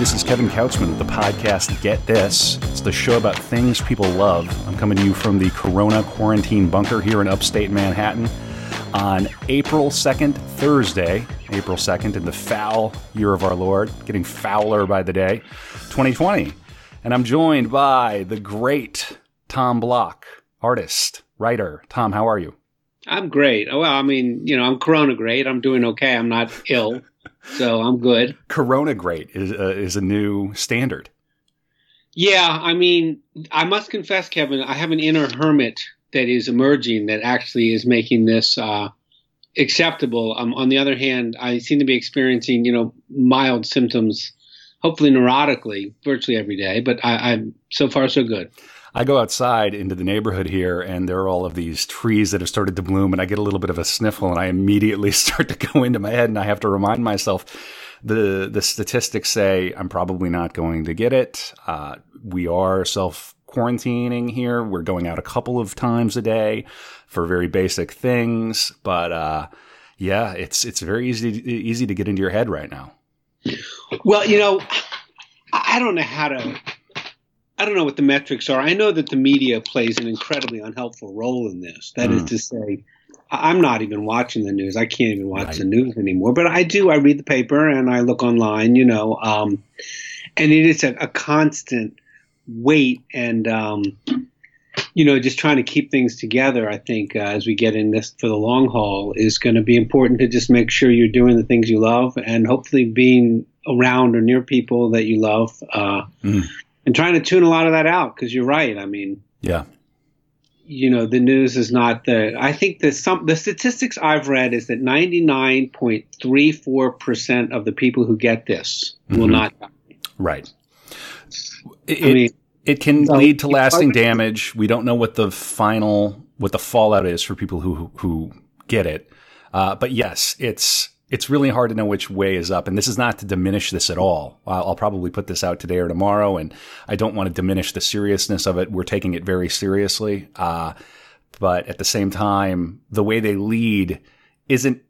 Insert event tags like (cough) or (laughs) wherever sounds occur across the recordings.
This is Kevin Kautzman, with the podcast Get This. It's the show about things people love. I'm coming to you from the Corona quarantine bunker here in upstate Manhattan on April 2nd, Thursday, April 2nd, in the foul year of our Lord, getting fouler by the day, 2020. And I'm joined by the great Tom Block, artist, writer. Tom, how are you? I'm great. Well, I mean, you know, I'm Corona great. I'm doing okay. I'm not ill, so I'm good. Corona great is uh, is a new standard. Yeah, I mean, I must confess, Kevin, I have an inner hermit that is emerging that actually is making this uh, acceptable. Um, on the other hand, I seem to be experiencing, you know, mild symptoms, hopefully neurotically, virtually every day. But I, I'm so far so good. I go outside into the neighborhood here, and there are all of these trees that have started to bloom, and I get a little bit of a sniffle, and I immediately (laughs) start to go into my head, and I have to remind myself the the statistics say I'm probably not going to get it. Uh, we are self quarantining here. We're going out a couple of times a day for very basic things, but uh, yeah, it's it's very easy easy to get into your head right now. Well, you know, I don't know how to. I don't know what the metrics are. I know that the media plays an incredibly unhelpful role in this. That mm. is to say, I'm not even watching the news. I can't even watch right. the news anymore. But I do. I read the paper and I look online. You know, um, and it is a, a constant wait and um, you know just trying to keep things together i think uh, as we get in this for the long haul is going to be important to just make sure you're doing the things you love and hopefully being around or near people that you love uh, mm. And trying to tune a lot of that out because you're right i mean yeah you know the news is not the i think the some the statistics i've read is that 99.34% of the people who get this mm-hmm. will not die. right it, I mean, it can so lead to lasting damage. We don't know what the final what the fallout is for people who who get it. Uh, but yes, it's it's really hard to know which way is up. And this is not to diminish this at all. I'll, I'll, probably put this out today or tomorrow, and I don't want to diminish the seriousness of it. We're taking it very seriously. Uh, but at the same time, the way they lead isn't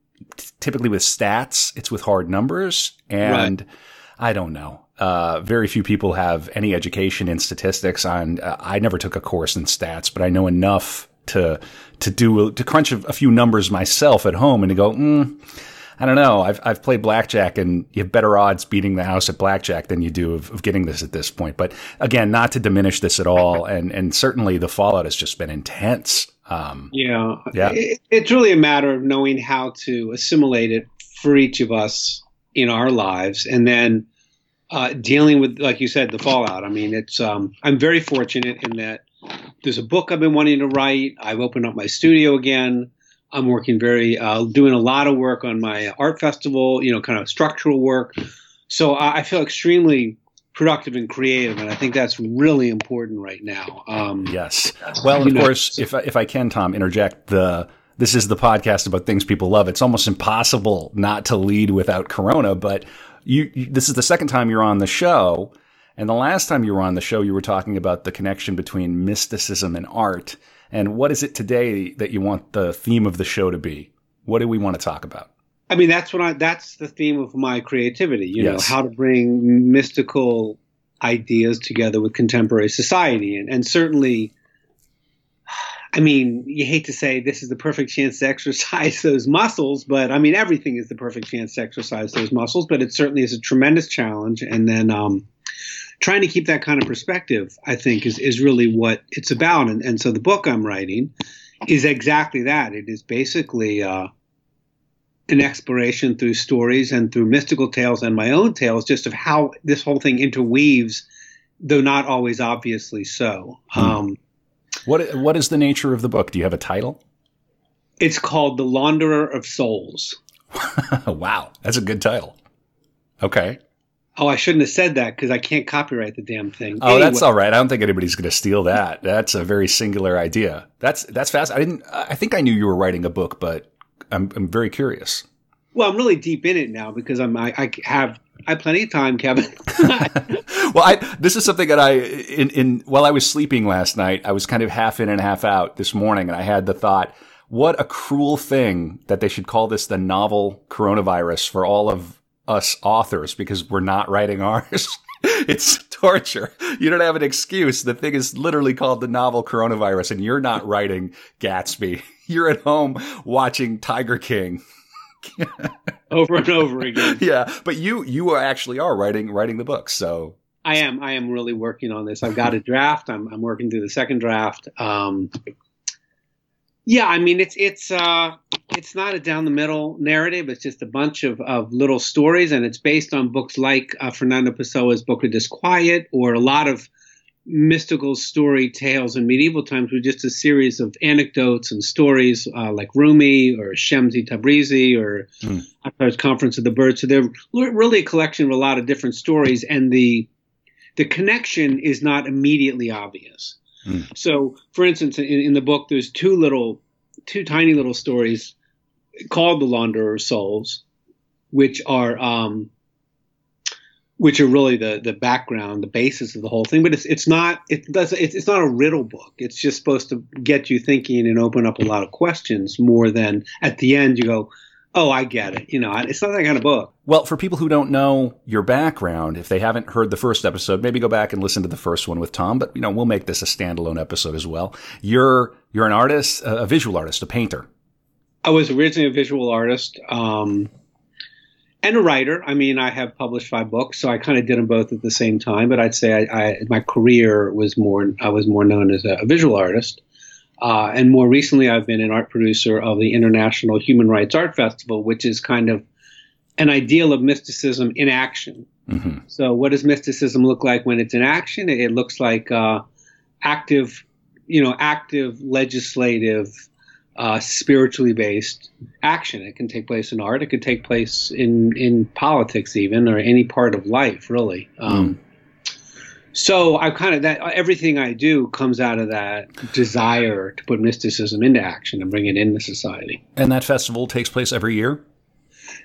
typically with stats. It's with hard numbers. And right. I don't know. Uh, very few people have any education in statistics. On uh, I never took a course in stats, but I know enough to to do to crunch a, a few numbers myself at home and to go. Mm, I don't know. I've I've played blackjack, and you have better odds beating the house at blackjack than you do of, of getting this at this point. But again, not to diminish this at all, and and certainly the fallout has just been intense. Um, yeah, yeah. It, it's really a matter of knowing how to assimilate it for each of us in our lives, and then uh, dealing with, like you said, the fallout. I mean, it's um, I'm very fortunate in that there's a book I've been wanting to write. I've opened up my studio again. I'm working very, uh, doing a lot of work on my art festival. You know, kind of structural work. So I, I feel extremely productive and creative, and I think that's really important right now. Um, yes. Well, of know, course, if if I can, Tom, interject the this is the podcast about things people love. It's almost impossible not to lead without Corona, but you, you, this is the second time you're on the show. And the last time you were on the show, you were talking about the connection between mysticism and art. And what is it today that you want the theme of the show to be? What do we want to talk about? I mean, that's what I, that's the theme of my creativity, you yes. know, how to bring mystical ideas together with contemporary society. And, and certainly, I mean, you hate to say this is the perfect chance to exercise (laughs) those muscles, but I mean, everything is the perfect chance to exercise those muscles, but it certainly is a tremendous challenge. And then um, trying to keep that kind of perspective, I think, is, is really what it's about. And, and so the book I'm writing is exactly that. It is basically uh, an exploration through stories and through mystical tales and my own tales, just of how this whole thing interweaves, though not always obviously so. Hmm. Um, what what is the nature of the book? Do you have a title? It's called The Launderer of Souls. (laughs) wow, that's a good title. Okay. Oh, I shouldn't have said that because I can't copyright the damn thing. Oh, anyway. that's all right. I don't think anybody's going to steal that. That's a very singular idea. That's that's fast. I didn't. I think I knew you were writing a book, but I'm I'm very curious. Well, I'm really deep in it now because I'm I, I have I have plenty of time, Kevin. (laughs) well, I, this is something that I, in, in, while I was sleeping last night, I was kind of half in and half out this morning, and I had the thought, what a cruel thing that they should call this the novel coronavirus for all of us authors because we're not writing (laughs) ours. it's torture. You don't have an excuse. The thing is literally called the novel coronavirus and you're not writing Gatsby. (laughs) You're at home watching Tiger King. (laughs) over and over again. Yeah, but you you are actually are writing writing the book. So I am I am really working on this. I've got a draft. I'm I'm working through the second draft. Um, yeah, I mean it's it's uh, it's not a down the middle narrative. It's just a bunch of, of little stories, and it's based on books like uh, Fernando Pessoa's Book of Disquiet, or a lot of mystical story tales in medieval times were just a series of anecdotes and stories uh, like Rumi or Shemsi Tabrizi or mm. Conference of the Birds. So they're really a collection of a lot of different stories, and the the connection is not immediately obvious. Mm. So, for instance, in, in, the book, there's two little, two tiny little stories called the Launderer's Souls, which are um, which are really the the background, the basis of the whole thing. But it's it's not it does it's, it's not a riddle book. It's just supposed to get you thinking and open up a lot of questions more than at the end you go, oh, I get it. You know, it's not that kind of book. Well, for people who don't know your background, if they haven't heard the first episode, maybe go back and listen to the first one with Tom. But you know, we'll make this a standalone episode as well. You're you're an artist, a visual artist, a painter. I was originally a visual artist. Um, and a writer. I mean, I have published five books, so I kind of did them both at the same time. But I'd say I, I my career was more I was more known as a, a visual artist, uh, and more recently I've been an art producer of the International Human Rights Art Festival, which is kind of an ideal of mysticism in action. Mm-hmm. So, what does mysticism look like when it's in action? It, it looks like uh, active, you know, active legislative uh, spiritually based action. It can take place in art. It could take place in in politics, even or any part of life, really. Um, mm. So I kind of that everything I do comes out of that desire to put mysticism into action and bring it into society. And that festival takes place every year.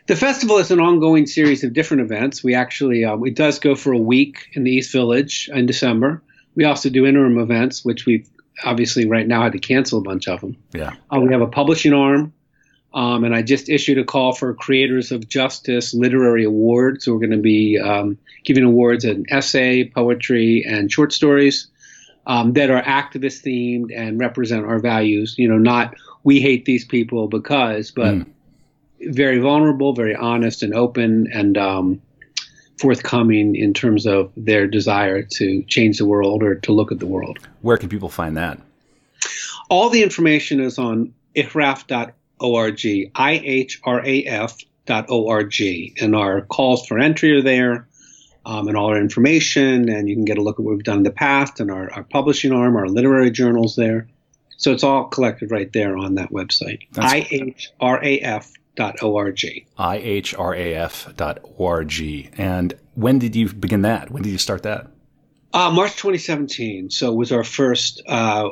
The festival is an ongoing series of different events. We actually uh, it does go for a week in the East Village in December. We also do interim events, which we've obviously right now I had to cancel a bunch of them. Yeah. Uh, we have a publishing arm. Um, and I just issued a call for Creators of Justice Literary Awards. So we're going to be um, giving awards in essay, poetry, and short stories um, that are activist themed and represent our values. You know, not we hate these people because, but mm. very vulnerable, very honest and open, and um, forthcoming in terms of their desire to change the world or to look at the world. Where can people find that? All the information is on ihraf.org, I-H-R-A-F.org, and our calls for entry are there. Um, and all our information, and you can get a look at what we've done in the past and our, our publishing arm, our literary journals there. So it's all collected right there on that website. I H R A F ihraf.org. ihraf.org. And when did you begin that? When did you start that? Uh, March 2017. So it was our first uh,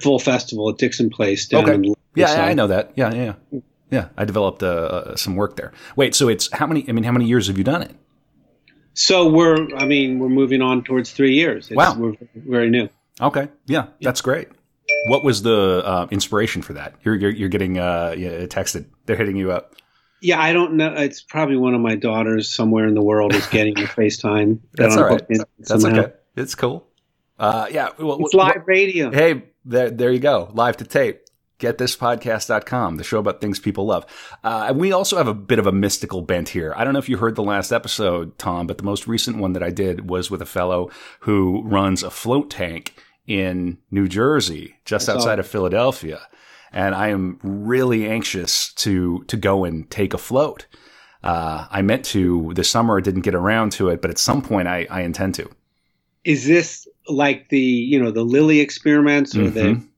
full festival at Dixon Place down okay. Yeah, I know that. Yeah, yeah. Yeah, I developed uh, uh, some work there. Wait, so it's how many? I mean, how many years have you done it? So we're, I mean, we're moving on towards three years. It's, wow, we're very new. Okay, yeah, that's great. What was the uh, inspiration for that? You're you're, you're getting uh, texted. They're hitting you up. Yeah, I don't know. It's probably one of my daughters somewhere in the world is getting a (laughs) FaceTime. That's all right. That's okay. It's cool. Uh, yeah, well, it's live radio. Hey, there, there you go. Live to tape. GetThisPodcast.com, the show about things people love. Uh, and we also have a bit of a mystical bent here. I don't know if you heard the last episode, Tom, but the most recent one that I did was with a fellow who runs a float tank in New Jersey, just outside of Philadelphia. And I am really anxious to, to go and take a float. Uh, I meant to this summer, didn't get around to it, but at some point I, I intend to. Is this like the, you know, the Lilly experiments or mm-hmm. the,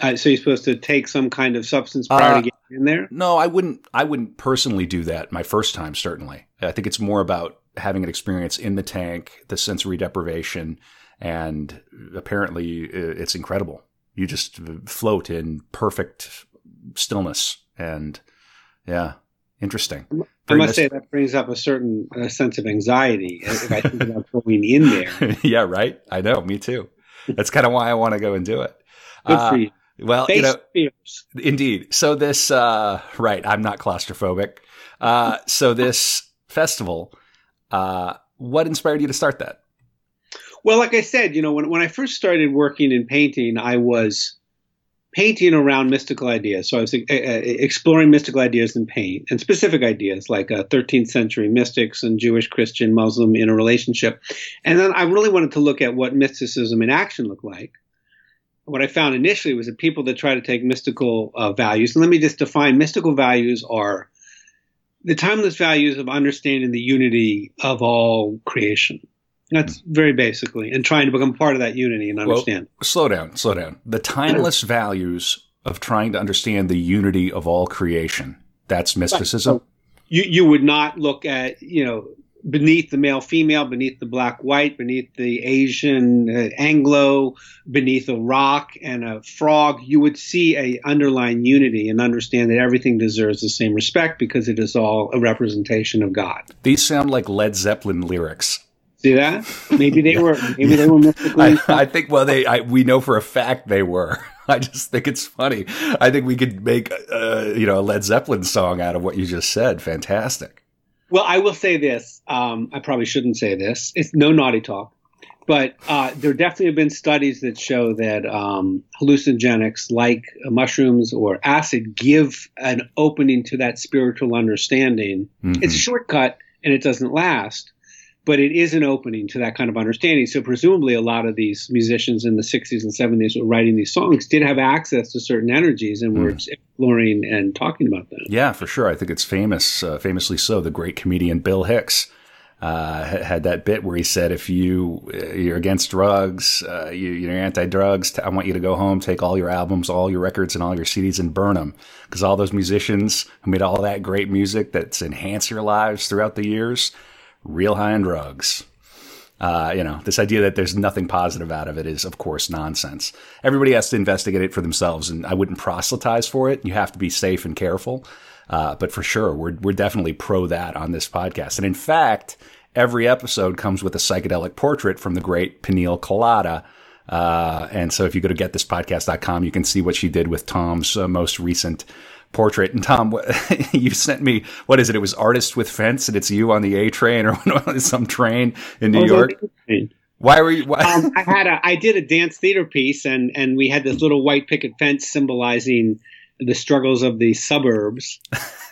uh, so you're supposed to take some kind of substance prior uh, to getting in there? No, I wouldn't. I wouldn't personally do that my first time. Certainly, I think it's more about having an experience in the tank, the sensory deprivation, and apparently it's incredible. You just float in perfect stillness, and yeah, interesting. I must say that brings up a certain uh, sense of anxiety if I think about going in there. (laughs) yeah, right. I know. Me too. That's kind of why I want to go and do it. Good uh, for you. Well, Face you know, fears. indeed. So this, uh, right. I'm not claustrophobic. Uh, so this festival. Uh, what inspired you to start that? Well, like I said, you know, when, when I first started working in painting, I was painting around mystical ideas. So I was uh, uh, exploring mystical ideas in paint and specific ideas like uh, 13th century mystics and Jewish, Christian, Muslim in a relationship. And then I really wanted to look at what mysticism in action looked like. What I found initially was that people that try to take mystical uh, values, and let me just define mystical values are the timeless values of understanding the unity of all creation. That's very basically, and trying to become part of that unity and understand. Well, slow down, slow down. The timeless (clears throat) values of trying to understand the unity of all creation. That's mysticism. Right. So you you would not look at you know beneath the male female, beneath the black white, beneath the Asian uh, Anglo, beneath a rock and a frog, you would see a underlying unity and understand that everything deserves the same respect because it is all a representation of God. These sound like Led Zeppelin lyrics. See that? Maybe they (laughs) were. Maybe they were mystically. I, I think. Well, they. I, we know for a fact they were. (laughs) I just think it's funny. I think we could make, uh, you know, a Led Zeppelin song out of what you just said. Fantastic. Well, I will say this. Um, I probably shouldn't say this. It's no naughty talk, but uh, there definitely have been studies that show that um, hallucinogenics like mushrooms or acid give an opening to that spiritual understanding. Mm-hmm. It's a shortcut and it doesn't last but it is an opening to that kind of understanding. So presumably, a lot of these musicians in the '60s and '70s who were writing these songs did have access to certain energies and were mm. exploring and talking about them. Yeah, for sure. I think it's famous, uh, famously so. The great comedian Bill Hicks. Uh, had that bit where he said, "If you uh, you're against drugs, uh, you, are anti-drugs. I want you to go home, take all your albums, all your records, and all your CDs, and burn them, because all those musicians who made all that great music that's enhanced your lives throughout the years, real high on drugs. Uh, you know, this idea that there's nothing positive out of it is, of course, nonsense. Everybody has to investigate it for themselves, and I wouldn't proselytize for it. You have to be safe and careful. Uh, but for sure, we're, we're definitely pro that on this podcast. And in fact, every episode comes with a psychedelic portrait from the great Peniel Colada. Uh, and so if you go to getthispodcast.com, you can see what she did with Tom's uh, most recent portrait. And Tom, (laughs) you sent me what is it? It was Artist with Fence, and it's you on the A train or (laughs) some train in New York. Why were you? Why? Um, (laughs) I had a I did a dance theater piece, and and we had this little white picket fence symbolizing the struggles of the suburbs.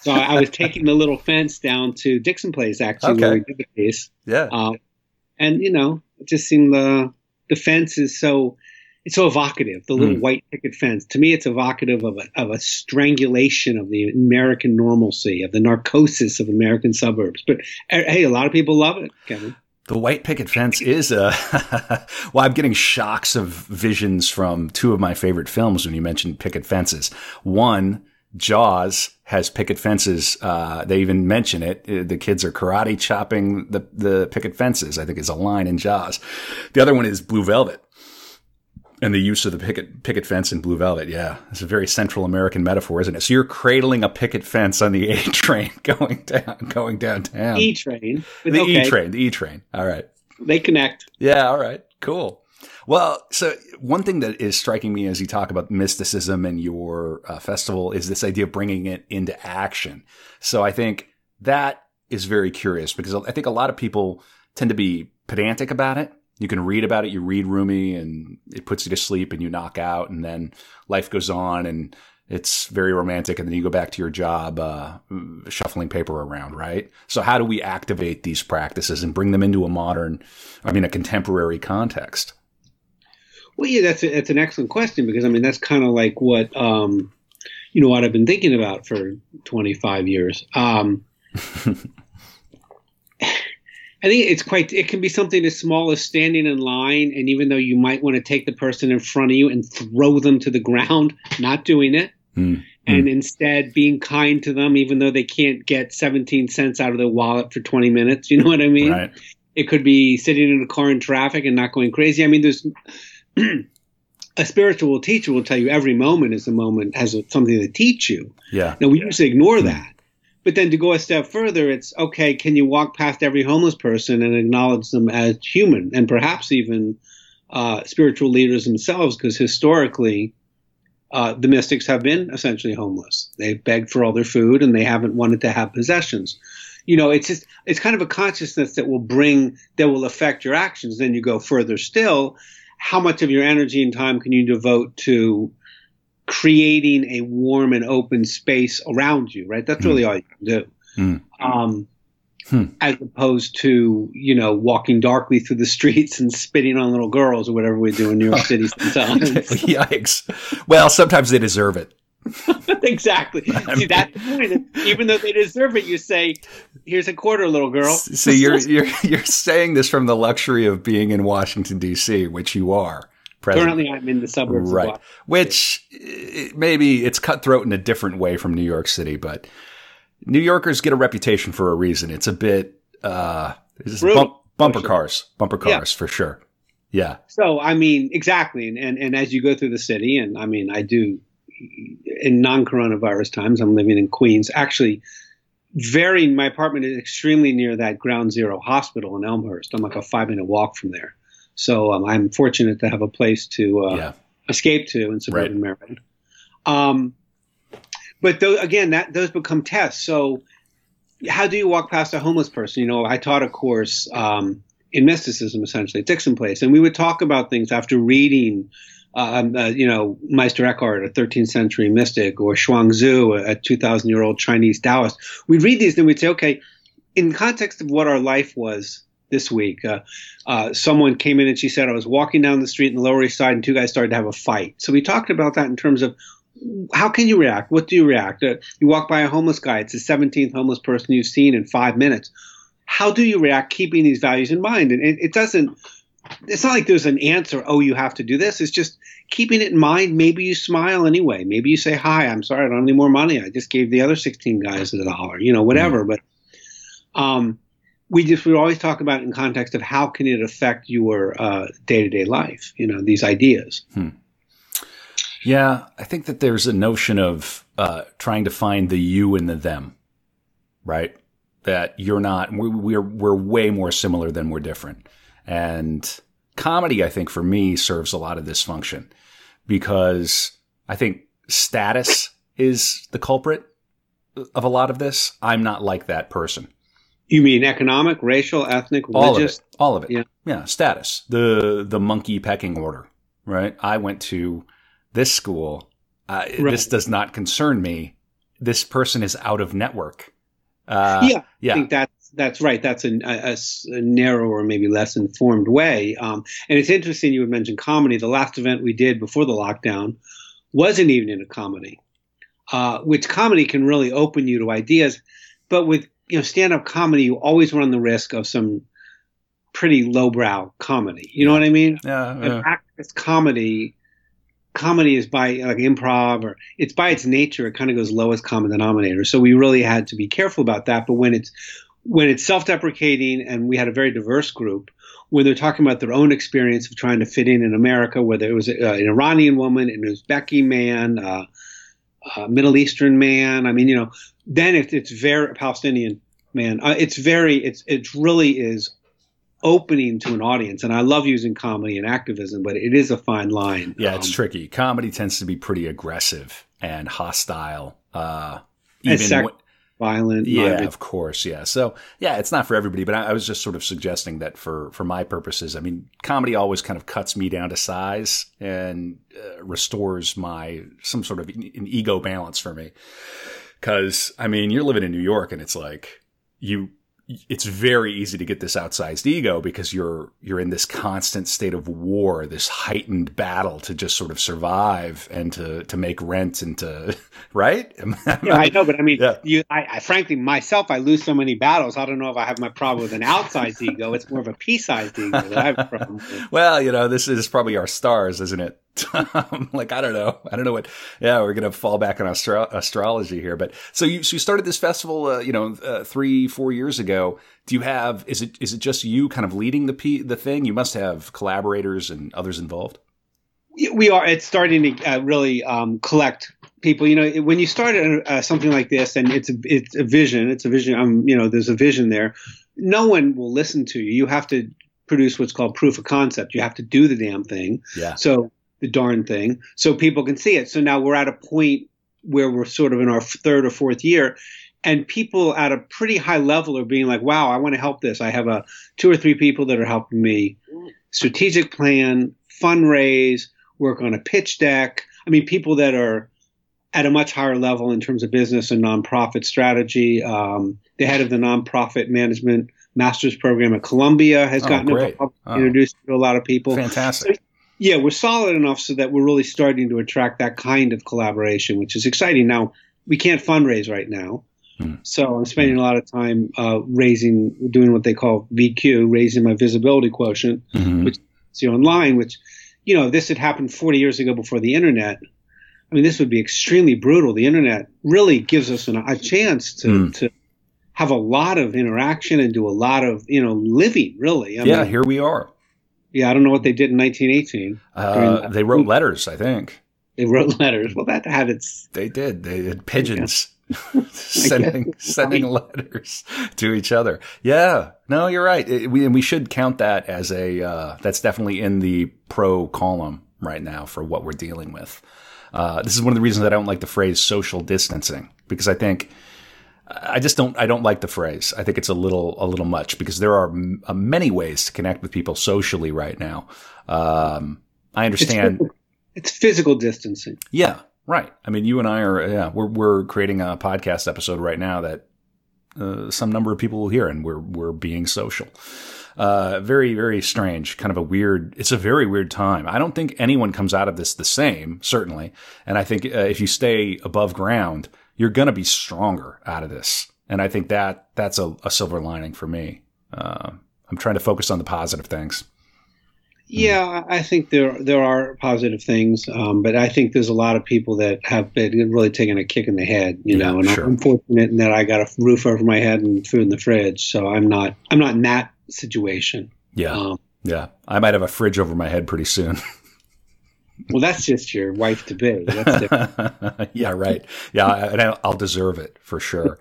So I was taking the little fence down to Dixon Place, actually, okay. where we did the piece. Yeah. Uh, and you know, it just seemed the the fence is so it's so evocative. The little mm. white picket fence. To me, it's evocative of a, of a strangulation of the American normalcy, of the narcosis of American suburbs. But eh, hey, a lot of people love it, Kevin. The white picket fence is a. (laughs) well, I'm getting shocks of visions from two of my favorite films when you mentioned picket fences. One, Jaws has picket fences. Uh, they even mention it. Uh, the kids are karate chopping the, the picket fences, I think is a line in Jaws. The other one is Blue Velvet and the use of the picket picket fence in Blue Velvet, yeah, it's a very Central American metaphor, isn't it? So you're cradling a picket fence on the (laughs) A train going down, going downtown. E train, the okay. E train, the E train. All right, they connect. Yeah, all right, cool. Well, so one thing that is striking me as you talk about mysticism and your uh, festival is this idea of bringing it into action. So I think that is very curious because I think a lot of people tend to be pedantic about it you can read about it. You read Rumi and it puts you to sleep and you knock out and then life goes on and it's very romantic. And then you go back to your job, uh, shuffling paper around, right? So how do we activate these practices and bring them into a modern, I mean, a contemporary context? Well, yeah, that's a, that's an excellent question because I mean, that's kind of like what, um, you know, what I've been thinking about for 25 years. Um, (laughs) I think it's quite. It can be something as small as standing in line, and even though you might want to take the person in front of you and throw them to the ground, (laughs) not doing it, mm. and mm. instead being kind to them, even though they can't get 17 cents out of their wallet for 20 minutes. You know what I mean? Right. It could be sitting in a car in traffic and not going crazy. I mean, there's (clears throat) a spiritual teacher will tell you every moment is a moment has something to teach you. Yeah. Now we usually ignore that. But then to go a step further, it's okay, can you walk past every homeless person and acknowledge them as human and perhaps even uh, spiritual leaders themselves? Because historically, uh, the mystics have been essentially homeless. They've begged for all their food and they haven't wanted to have possessions. you know, it's just it's kind of a consciousness that will bring that will affect your actions. Then you go further still. How much of your energy and time can you devote to creating a warm and open space around you? Right. That's mm. really all you can do. Mm. Um, hmm. as opposed to you know walking darkly through the streets and spitting on little girls or whatever we do in New York (laughs) City sometimes. (laughs) Yikes! Well, sometimes they deserve it. (laughs) exactly. See, that's the point. Even though they deserve it, you say, "Here's a quarter, little girl." See, you're you're you're saying this from the luxury of being in Washington D.C., which you are. Currently, I'm in the suburbs, right? Which eh, maybe it's cutthroat in a different way from New York City, but New Yorkers get a reputation for a reason. It's a bit uh, bump, bumper sure. cars, bumper cars yeah. for sure. Yeah. So I mean, exactly, and, and and as you go through the city, and I mean, I do in non-coronavirus times. I'm living in Queens. Actually, very my apartment is extremely near that Ground Zero hospital in Elmhurst. I'm like a five-minute walk from there. So um, I'm fortunate to have a place to uh, yeah. escape to in suburban right. Maryland. Um, but those, again, that those become tests. So how do you walk past a homeless person? You know, I taught a course um, in mysticism essentially at Dixon Place, and we would talk about things after reading. Uh, um, uh, you know, Meister Eckhart, a 13th century mystic, or Zhuangzi, a 2,000 year old Chinese Taoist. We'd read these and we'd say, okay, in context of what our life was this week, uh, uh, someone came in and she said, I was walking down the street in the Lower East Side and two guys started to have a fight. So we talked about that in terms of how can you react? What do you react? Uh, you walk by a homeless guy, it's the 17th homeless person you've seen in five minutes. How do you react keeping these values in mind? And it, it doesn't, it's not like there's an answer, oh, you have to do this. It's just keeping it in mind. Maybe you smile anyway. Maybe you say, hi, I'm sorry, I don't have any more money. I just gave the other 16 guys a dollar, you know, whatever. Mm-hmm. But, um, we just we always talk about it in context of how can it affect your day to day life, you know, these ideas. Hmm. Yeah, I think that there's a notion of uh, trying to find the you and the them, right? That you're not. We're we're way more similar than we're different, and comedy, I think, for me, serves a lot of this function because I think status is the culprit of a lot of this. I'm not like that person. You mean economic, racial, ethnic, religious? All of it. All of it. Yeah. Yeah. Status. The the monkey pecking order. Right. I went to this school, uh, right. this does not concern me. This person is out of network. Uh, yeah, yeah, I think that's that's right. That's a, a, a narrower, maybe less informed way. Um, and it's interesting you would mention comedy. The last event we did before the lockdown was an evening of comedy, uh, which comedy can really open you to ideas. But with you know stand up comedy, you always run the risk of some pretty lowbrow comedy. You know what I mean? Yeah. yeah. And comedy comedy is by like improv or it's by its nature it kind of goes lowest common denominator so we really had to be careful about that but when it's when it's self-deprecating and we had a very diverse group when they're talking about their own experience of trying to fit in in america whether it was uh, an iranian woman an uzbeki man uh, a middle eastern man i mean you know then if it's very palestinian man uh, it's very it's it really is opening to an audience. And I love using comedy and activism, but it is a fine line. Yeah, um, it's tricky. Comedy tends to be pretty aggressive and hostile. Uh, even sec- violent. Yeah, of course. Yeah. So yeah, it's not for everybody, but I, I, was just sort of suggesting that for, for my purposes, I mean, comedy always kind of cuts me down to size and uh, restores my, some sort of an ego balance for me. Cause I mean, you're living in New York and it's like, you it's very easy to get this outsized ego because you're you're in this constant state of war, this heightened battle to just sort of survive and to to make rent and to (laughs) right. yeah, I know, but I mean, yeah. you, I, I, frankly myself, I lose so many battles. I don't know if I have my problem with an outsized ego. It's more of a pea-sized ego that I have a problem with. Well, you know, this is probably our stars, isn't it? (laughs) like I don't know, I don't know what. Yeah, we're gonna fall back on astro- astrology here, but so you so you started this festival, uh, you know, uh, three four years ago. Do you have is it is it just you kind of leading the p the thing? You must have collaborators and others involved. We are. It's starting to uh, really um, collect people. You know, when you start uh, something like this, and it's a, it's a vision. It's a vision. Um, you know, there's a vision there. No one will listen to you. You have to produce what's called proof of concept. You have to do the damn thing. Yeah. So the darn thing so people can see it. So now we're at a point where we're sort of in our third or fourth year. and people at a pretty high level are being like, "Wow, I want to help this. I have a two or three people that are helping me strategic plan, fundraise, work on a pitch deck. I mean, people that are at a much higher level in terms of business and nonprofit strategy. Um, the head of the nonprofit management master's program at Columbia has oh, gotten oh. introduced to a lot of people. Fantastic. So, yeah, we're solid enough so that we're really starting to attract that kind of collaboration, which is exciting. Now, we can't fundraise right now. Hmm. So I'm spending a lot of time uh, raising, doing what they call VQ, raising my visibility quotient, mm-hmm. which is online, which, you know, this had happened 40 years ago before the internet. I mean, this would be extremely brutal. The internet really gives us an, a chance to, mm. to have a lot of interaction and do a lot of, you know, living, really. I yeah, mean, here we are. Yeah, I don't know what they did in 1918. Uh, they wrote letters, I think. They wrote (laughs) letters. Well, that had its. They did. They had pigeons. (laughs) sending (laughs) sending letters to each other. Yeah, no, you're right. It, we and we should count that as a uh, that's definitely in the pro column right now for what we're dealing with. Uh, this is one of the reasons I don't like the phrase social distancing because I think I just don't I don't like the phrase. I think it's a little a little much because there are m- uh, many ways to connect with people socially right now. Um, I understand. It's, it's physical distancing. Yeah, right. I mean, you and I are yeah we're we're creating a podcast episode right now that uh, some number of people will hear, and we're we're being social. Uh, very, very strange, kind of a weird, it's a very weird time. I don't think anyone comes out of this the same, certainly. And I think uh, if you stay above ground, you're going to be stronger out of this. And I think that that's a, a silver lining for me. Uh, I'm trying to focus on the positive things. Yeah, I think there there are positive things, um, but I think there's a lot of people that have been really taking a kick in the head, you know. And sure. I'm fortunate in that I got a roof over my head and food in the fridge, so I'm not I'm not in that situation. Yeah, um, yeah. I might have a fridge over my head pretty soon. (laughs) well, that's just your wife to be. (laughs) yeah, right. Yeah, and I'll deserve it for sure.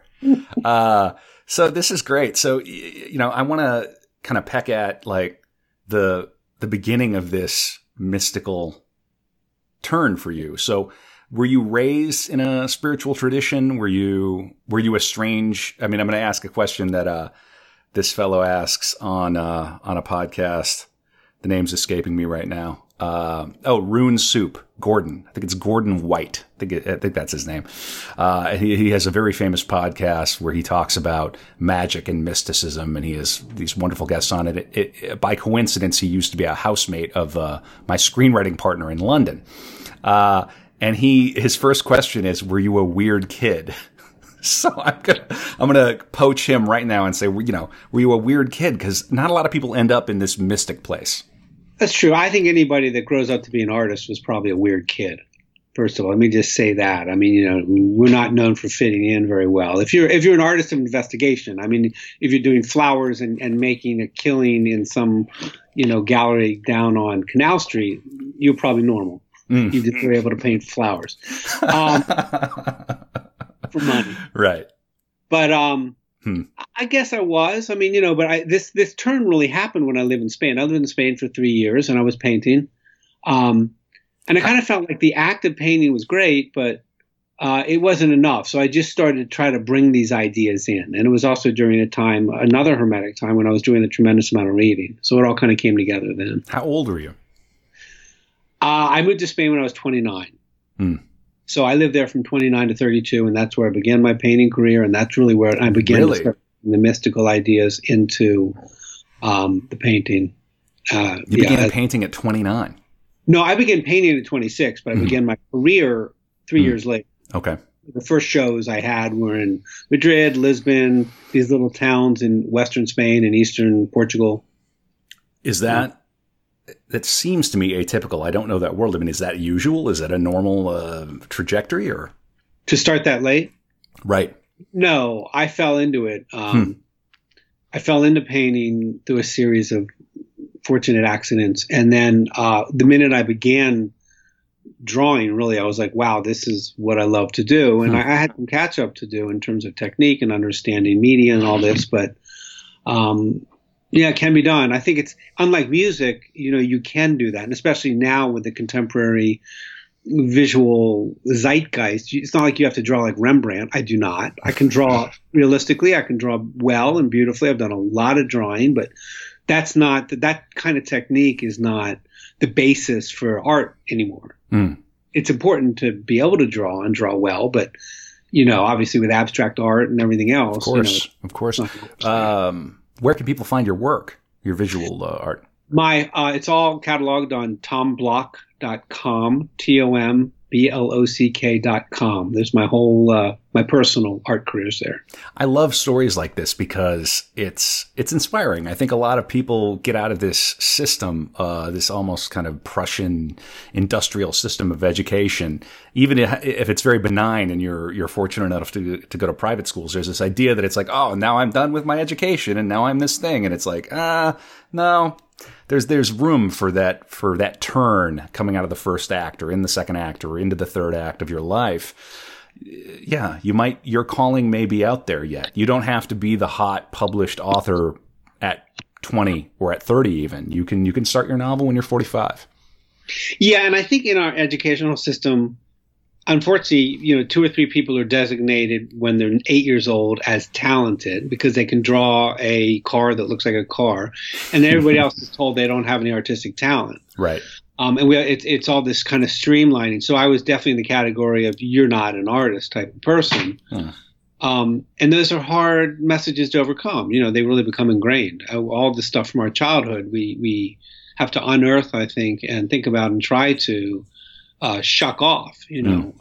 uh, so this is great. So you know, I want to kind of peck at like the the beginning of this mystical turn for you. So were you raised in a spiritual tradition? Were you were you a strange? I mean, I'm going to ask a question that uh, this fellow asks on uh, on a podcast. The name's escaping me right now. Uh, oh, Rune Soup, Gordon. I think it's Gordon White. I think, I think that's his name. Uh, he, he, has a very famous podcast where he talks about magic and mysticism, and he has these wonderful guests on it. it, it by coincidence, he used to be a housemate of uh, my screenwriting partner in London. Uh, and he, his first question is, "Were you a weird kid?" (laughs) so I'm gonna I'm gonna poach him right now and say, you know, were you a weird kid? Because not a lot of people end up in this mystic place. That's true. I think anybody that grows up to be an artist was probably a weird kid. First of all, let me just say that. I mean, you know, we're not known for fitting in very well. If you're if you're an artist of investigation, I mean, if you're doing flowers and, and making a killing in some, you know, gallery down on Canal Street, you're probably normal. Mm. You just were able to paint flowers. Um, (laughs) for money. Right. But um, hmm. I guess I was. I mean, you know, but I, this this turn really happened when I lived in Spain. I lived in Spain for three years, and I was painting. Um, and I kind of felt like the act of painting was great, but uh, it wasn't enough. So I just started to try to bring these ideas in. And it was also during a time, another hermetic time, when I was doing a tremendous amount of reading. So it all kind of came together then. How old were you? Uh, I moved to Spain when I was 29. Hmm. So I lived there from 29 to 32, and that's where I began my painting career, and that's really where I began really? the mystical ideas into um, the painting. Uh, you began painting at 29. No, I began painting at 26, but I mm began my career 3 mm years later. Okay. The first shows I had were in Madrid, Lisbon, these little towns in western Spain and eastern Portugal. Is that that seems to me atypical. I don't know that world. I mean, is that usual? Is that a normal uh, trajectory or to start that late? Right. No, I fell into it. Um, hmm. I fell into painting through a series of fortunate accidents, and then uh, the minute I began drawing, really, I was like, "Wow, this is what I love to do." And hmm. I, I, had some catch up to do in terms of technique and understanding media and all this, but um, yeah, it can be done. I think it's unlike music, you know, you can do that. And especially now with the contemporary visual zeitgeist. It's not like you have to draw like Rembrandt. I do not. I can draw realistically. I can draw well and beautifully. I've done a lot of drawing, but that's not that kind of technique is not the basis for art anymore. Mm. It's important to be able to draw and draw well, but you know, obviously with abstract art and everything else, of course, you know, of course. Um, where can people find your work, your visual uh, art? My, uh, it's all cataloged on tomblock.com, T O M B-L-O-C-K dot com. There's my whole, uh, my personal art careers there. I love stories like this because it's, it's inspiring. I think a lot of people get out of this system, uh, this almost kind of Prussian industrial system of education. Even if it's very benign and you're, you're fortunate enough to, to go to private schools, there's this idea that it's like, oh, now I'm done with my education and now I'm this thing. And it's like, ah, no, there's there's room for that for that turn coming out of the first act or in the second act or into the third act of your life. Yeah, you might your calling may be out there yet. You don't have to be the hot published author at 20 or at 30 even. You can you can start your novel when you're 45. Yeah, and I think in our educational system unfortunately, you know, two or three people are designated when they're eight years old as talented because they can draw a car that looks like a car, and everybody (laughs) else is told they don't have any artistic talent. Right. Um, and we, it's it's all this kind of streamlining. So I was definitely in the category of you're not an artist type of person. Huh. Um, and those are hard messages to overcome. You know, they really become ingrained. All the stuff from our childhood, we we have to unearth, I think, and think about and try to uh, shuck off, you know,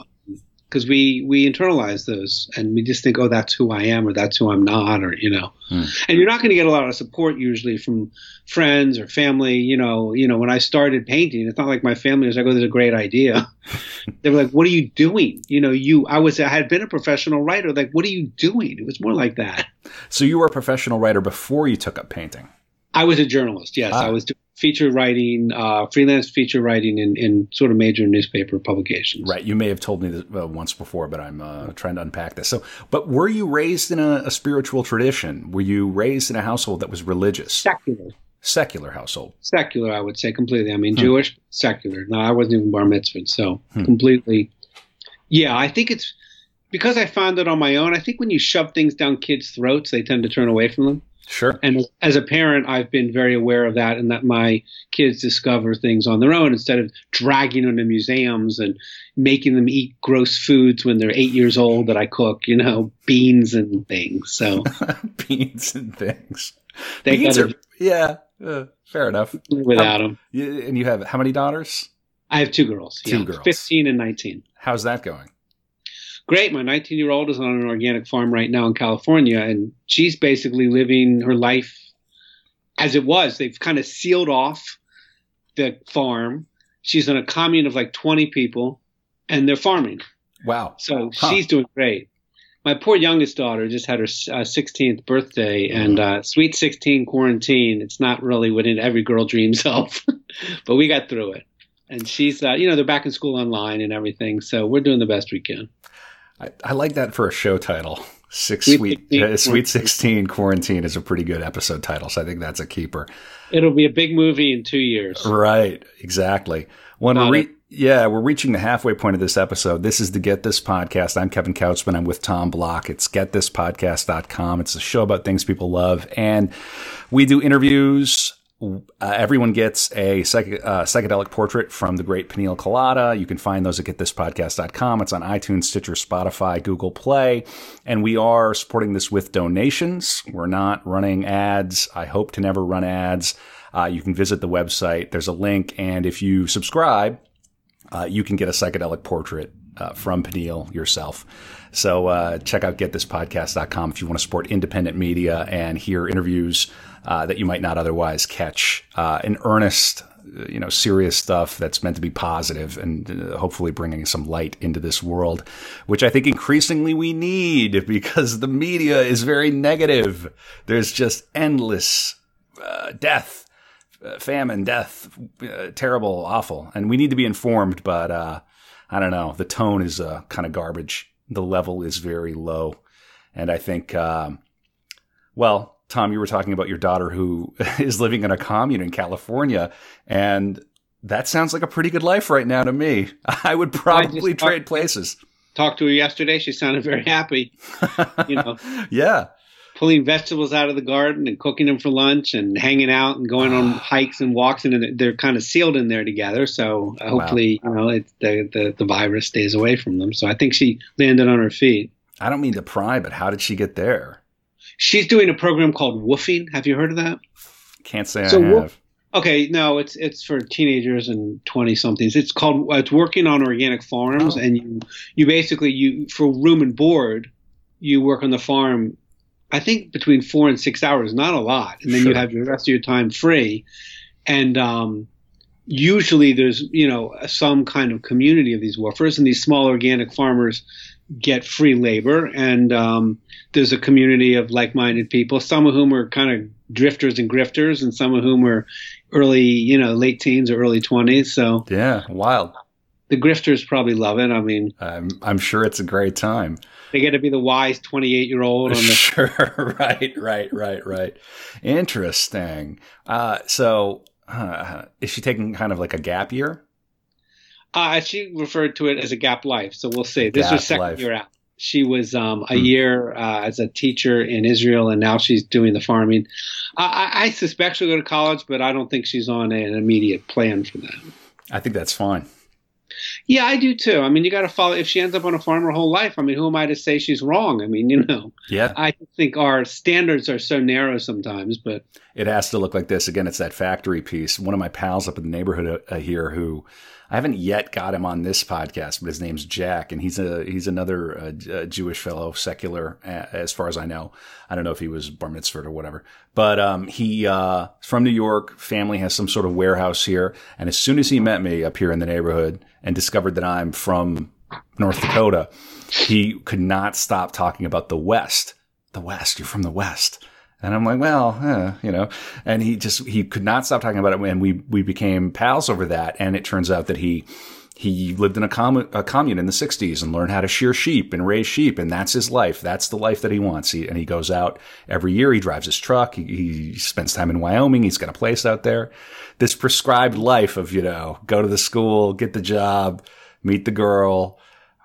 because mm. we we internalize those and we just think, oh, that's who I am or that's who I'm not, or you know, mm. and you're not going to get a lot of support usually from friends or family. You know, you know, when I started painting, it's not like my family was like, oh, this is a great idea. (laughs) they were like, what are you doing? You know, you I was I had been a professional writer. Like, what are you doing? It was more like that. So you were a professional writer before you took up painting. I was a journalist. Yes, ah. I was doing feature writing, uh, freelance feature writing in, in sort of major newspaper publications. Right. You may have told me this uh, once before, but I'm uh, trying to unpack this. So, but were you raised in a, a, spiritual tradition? Were you raised in a household that was religious? Secular. Secular household. Secular, I would say completely. I mean, hmm. Jewish, secular. No, I wasn't even bar mitzvah, so hmm. completely. Yeah, I think it's because I found it on my own. I think when you shove things down kids' throats, they tend to turn away from them. Sure. And as a parent, I've been very aware of that and that my kids discover things on their own instead of dragging them to museums and making them eat gross foods when they're eight years old that I cook, you know, (laughs) beans and things. So (laughs) beans and things. They beans are, yeah, uh, fair enough. Without them. And you have how many daughters? I have two girls. Two yeah, girls. 15 and 19. How's that going? Great. My 19 year old is on an organic farm right now in California, and she's basically living her life as it was. They've kind of sealed off the farm. She's in a commune of like 20 people, and they're farming. Wow. So huh. she's doing great. My poor youngest daughter just had her uh, 16th birthday, and uh, sweet 16 quarantine. It's not really what every girl dreams (laughs) of, but we got through it. And she's, uh, you know, they're back in school online and everything, so we're doing the best we can. I, I like that for a show title. (laughs) Six Sweet, Sweet, 16, uh, Sweet 16 Quarantine is a pretty good episode title, so I think that's a keeper. It'll be a big movie in two years. Right, exactly. When we're re- yeah, we're reaching the halfway point of this episode. This is the Get This Podcast. I'm Kevin Kautzman. I'm with Tom Block. It's getthispodcast.com. It's a show about things people love. And we do interviews uh, everyone gets a psych- uh, psychedelic portrait from the great Peniel Colada. You can find those at getthispodcast.com. It's on iTunes, Stitcher, Spotify, Google Play. And we are supporting this with donations. We're not running ads. I hope to never run ads. Uh, you can visit the website. There's a link. And if you subscribe, uh, you can get a psychedelic portrait uh, from Peniel yourself. So uh, check out getthispodcast.com if you want to support independent media and hear interviews uh, that you might not otherwise catch. Uh, in earnest, you know, serious stuff that's meant to be positive and uh, hopefully bringing some light into this world, which I think increasingly we need (laughs) because the media is very negative. There's just endless uh, death, uh, famine, death, uh, terrible, awful, and we need to be informed. But I don't know, the tone is kind of garbage. The level is very low, and I think, um, well, Tom, you were talking about your daughter who (laughs) is living in a commune in California, and That sounds like a pretty good life right now to me. (laughs) I would probably I trade places. Talked to her yesterday. She sounded very (laughs) happy. You know. yeah pulling vegetables out of the garden and cooking them for lunch and hanging out and going on (sighs) hikes and walks and they're kind of sealed in there together so uh, hopefully wow. you know it, the, the the virus stays away from them so i think she landed on her feet i don't mean to pry but how did she get there she's doing a program called woofing have you heard of that can't say so i have woof- Okay, no, it's it's for teenagers and twenty somethings. It's called it's working on organic farms, oh. and you you basically you for room and board, you work on the farm I think between four and six hours, not a lot, and then sure. you have the rest of your time free. And um, usually there's you know some kind of community of these woofers, and these small organic farmers get free labor, and um, there's a community of like-minded people, some of whom are kind of drifters and grifters, and some of whom are early, you know, late teens or early twenties. So yeah, wild. The grifters probably love it. I mean, I'm I'm sure it's a great time. They get to be the wise 28 year old on the. (laughs) Sure. (laughs) right, right, right, right. Interesting. Uh, so uh, is she taking kind of like a gap year? Uh, she referred to it as a gap life. So we'll see. This gap was second life. year out. She was um, a hmm. year uh, as a teacher in Israel, and now she's doing the farming. I, I suspect she'll go to college, but I don't think she's on an immediate plan for that. I think that's fine. Yeah, I do too. I mean, you got to follow. If she ends up on a farm her whole life, I mean, who am I to say she's wrong? I mean, you know. Yeah. I think our standards are so narrow sometimes, but it has to look like this. Again, it's that factory piece. One of my pals up in the neighborhood uh, here who I haven't yet got him on this podcast, but his name's Jack, and he's a he's another uh, Jewish fellow, secular, as far as I know. I don't know if he was bar mitzvah or whatever, but um, he uh, from New York. Family has some sort of warehouse here, and as soon as he met me up here in the neighborhood and discovered that I'm from North Dakota, he could not stop talking about the West. The West, you're from the West. And I'm like, well, eh, you know, and he just, he could not stop talking about it. And we, we became pals over that. And it turns out that he, he lived in a, com- a commune in the 60s and learned how to shear sheep and raise sheep. And that's his life. That's the life that he wants. He, and he goes out every year. He drives his truck. He, he spends time in Wyoming. He's got a place out there. This prescribed life of, you know, go to the school, get the job, meet the girl,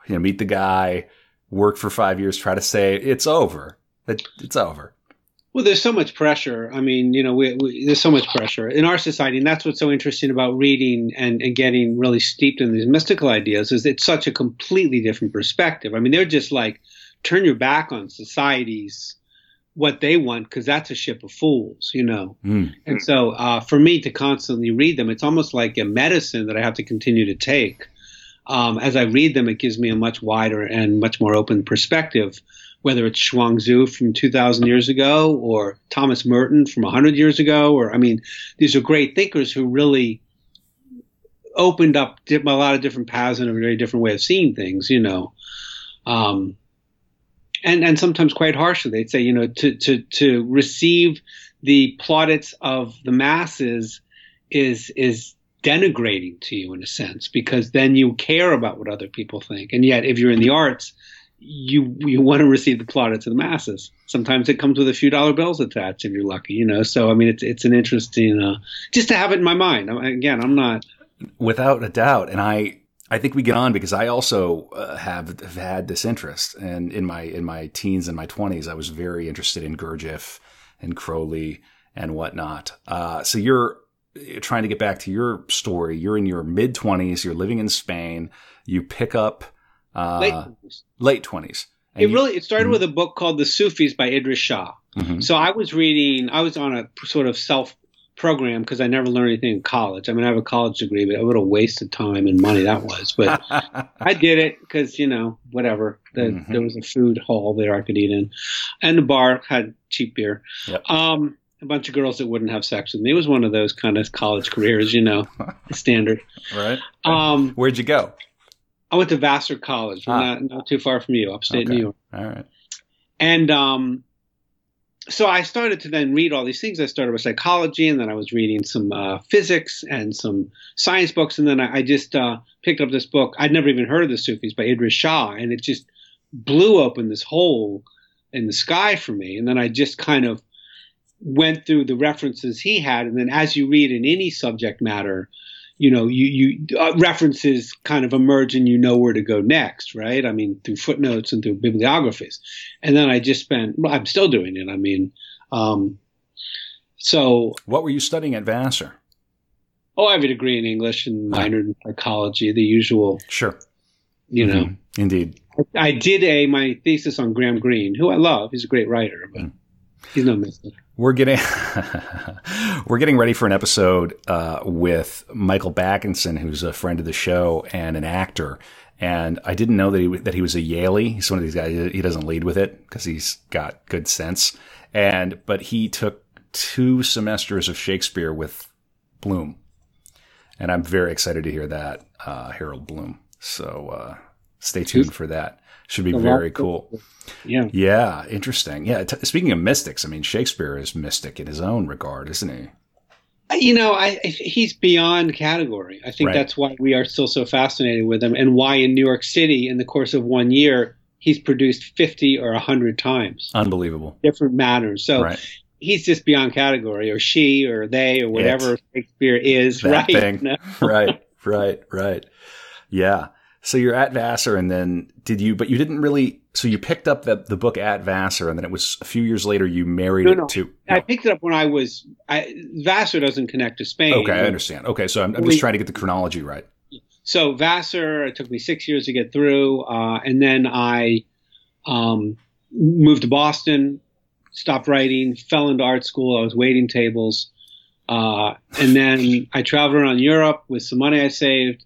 you know, meet the guy, work for five years, try to say it's over. It, it's over. Well, there's so much pressure. I mean, you know, we, we, there's so much pressure in our society, and that's what's so interesting about reading and, and getting really steeped in these mystical ideas. Is it's such a completely different perspective. I mean, they're just like turn your back on society's what they want because that's a ship of fools, you know. Mm. And so, uh, for me to constantly read them, it's almost like a medicine that I have to continue to take. Um, as I read them, it gives me a much wider and much more open perspective whether it's Zhuangzi from 2,000 years ago or Thomas Merton from 100 years ago, or I mean, these are great thinkers who really opened up a lot of different paths and a very different way of seeing things, you know. Um, and and sometimes quite harshly, they'd say, you know, to to to receive the plaudits of the masses is is denigrating to you in a sense because then you care about what other people think, and yet if you're in the arts you you want to receive the plaudits of the masses. Sometimes it comes with a few dollar bills attached if you're lucky, you know. So I mean, it's it's an interesting uh, just to have it in my mind. Again, I'm not without a doubt, and I I think we get on because I also uh, have, have had this interest, and in my in my teens and my twenties, I was very interested in Gurdjieff and Crowley and whatnot. Uh, so you're trying to get back to your story. You're in your mid twenties. You're living in Spain. You pick up uh, late 20s. It you, really it started mm-hmm. with a book called The Sufis by Idries Shah. Mm-hmm. So I was reading. I was on a sort of self program because I never learned anything in college. I mean, I have a college degree, but what a waste of time and money that was. But (laughs) I did it because you know whatever. The, mm-hmm. There was a food hall there I could eat in, and the bar had cheap beer. Yep. Um, a bunch of girls that wouldn't have sex with me. It was one of those kind of college careers, you know, (laughs) standard. Right. Um, Where'd you go? I went to Vassar College, ah. not, not too far from you, upstate okay. New York. All right. And um, so I started to then read all these things. I started with psychology, and then I was reading some uh, physics and some science books, and then I, I just uh, picked up this book. I'd never even heard of the Sufis by Idries Shah, and it just blew open this hole in the sky for me. And then I just kind of went through the references he had, and then as you read in any subject matter, you know, you you uh, references kind of emerge and you know where to go next, right? I mean, through footnotes and through bibliographies, and then I just spent. Well, I'm still doing it. I mean, um, so what were you studying at Vassar? Oh, I have a degree in English and minored in psychology, the usual. Sure. You know, mm-hmm. indeed. I, I, did a my thesis on Graham Greene, who I love. He's a great writer, but mm. He's no we're getting (laughs) we're getting ready for an episode uh, with Michael Backinson, who's a friend of the show and an actor. And I didn't know that he that he was a Yalie. He's one of these guys. He doesn't lead with it because he's got good sense. And but he took two semesters of Shakespeare with Bloom, and I'm very excited to hear that uh, Harold Bloom. So uh, stay tuned for that. Should be very cool. Yeah. Yeah. Interesting. Yeah. T- speaking of mystics, I mean, Shakespeare is mystic in his own regard, isn't he? You know, I, he's beyond category. I think right. that's why we are still so fascinated with him, and why in New York City, in the course of one year, he's produced fifty or hundred times. Unbelievable. Different matters. So right. he's just beyond category, or she, or they, or whatever it. Shakespeare is. That right. Thing. No. (laughs) right. Right. Right. Yeah. So you're at Vassar, and then did you? But you didn't really. So you picked up the the book at Vassar, and then it was a few years later you married no, no. it to. No. I picked it up when I was. I, Vassar doesn't connect to Spain. Okay, I understand. Okay, so I'm, I'm just trying to get the chronology right. So Vassar, it took me six years to get through, uh, and then I um, moved to Boston, stopped writing, fell into art school. I was waiting tables, uh, and then I traveled around Europe with some money I saved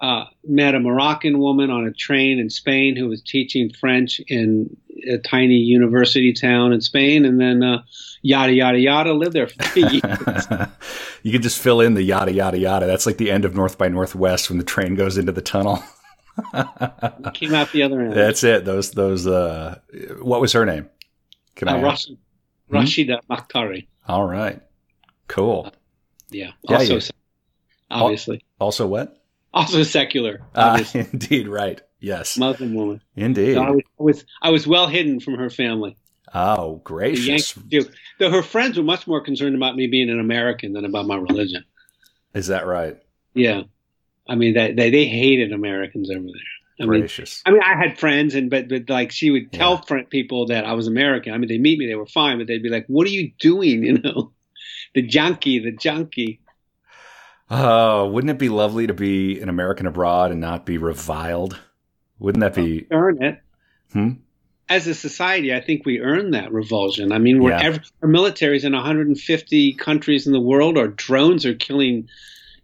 uh, met a Moroccan woman on a train in Spain who was teaching French in a tiny university town in Spain, and then uh, yada yada yada lived there for three years. (laughs) you could just fill in the yada yada yada. That's like the end of North by Northwest when the train goes into the tunnel. (laughs) came out the other end. That's it. Those those. Uh, what was her name? Can I? Uh, Rashida, hmm? Rashida Makhtari. All right. Cool. Yeah. Also, yeah. obviously. Also, what? Also secular. (laughs) Uh, indeed, right. Yes, Muslim woman. Indeed, so I, was, I, was, I was well hidden from her family. Oh, gracious! Though her friends were much more concerned about me being an American than about my religion. Is that right? Yeah, I mean they they, they hated Americans over there. I gracious. Mean, I mean, I had friends, and but but like she would tell yeah. people that I was American. I mean, they meet me, they were fine, but they'd be like, "What are you doing?" (laughs) You know, the junkie, the junkie. Oh, wouldn't it be lovely to be an American abroad and not be reviled? Wouldn't that be earn it? Hmm? As a society, I think we earn that revulsion. I mean, we're yeah. our militaries in 150 countries in the world. Our drones are killing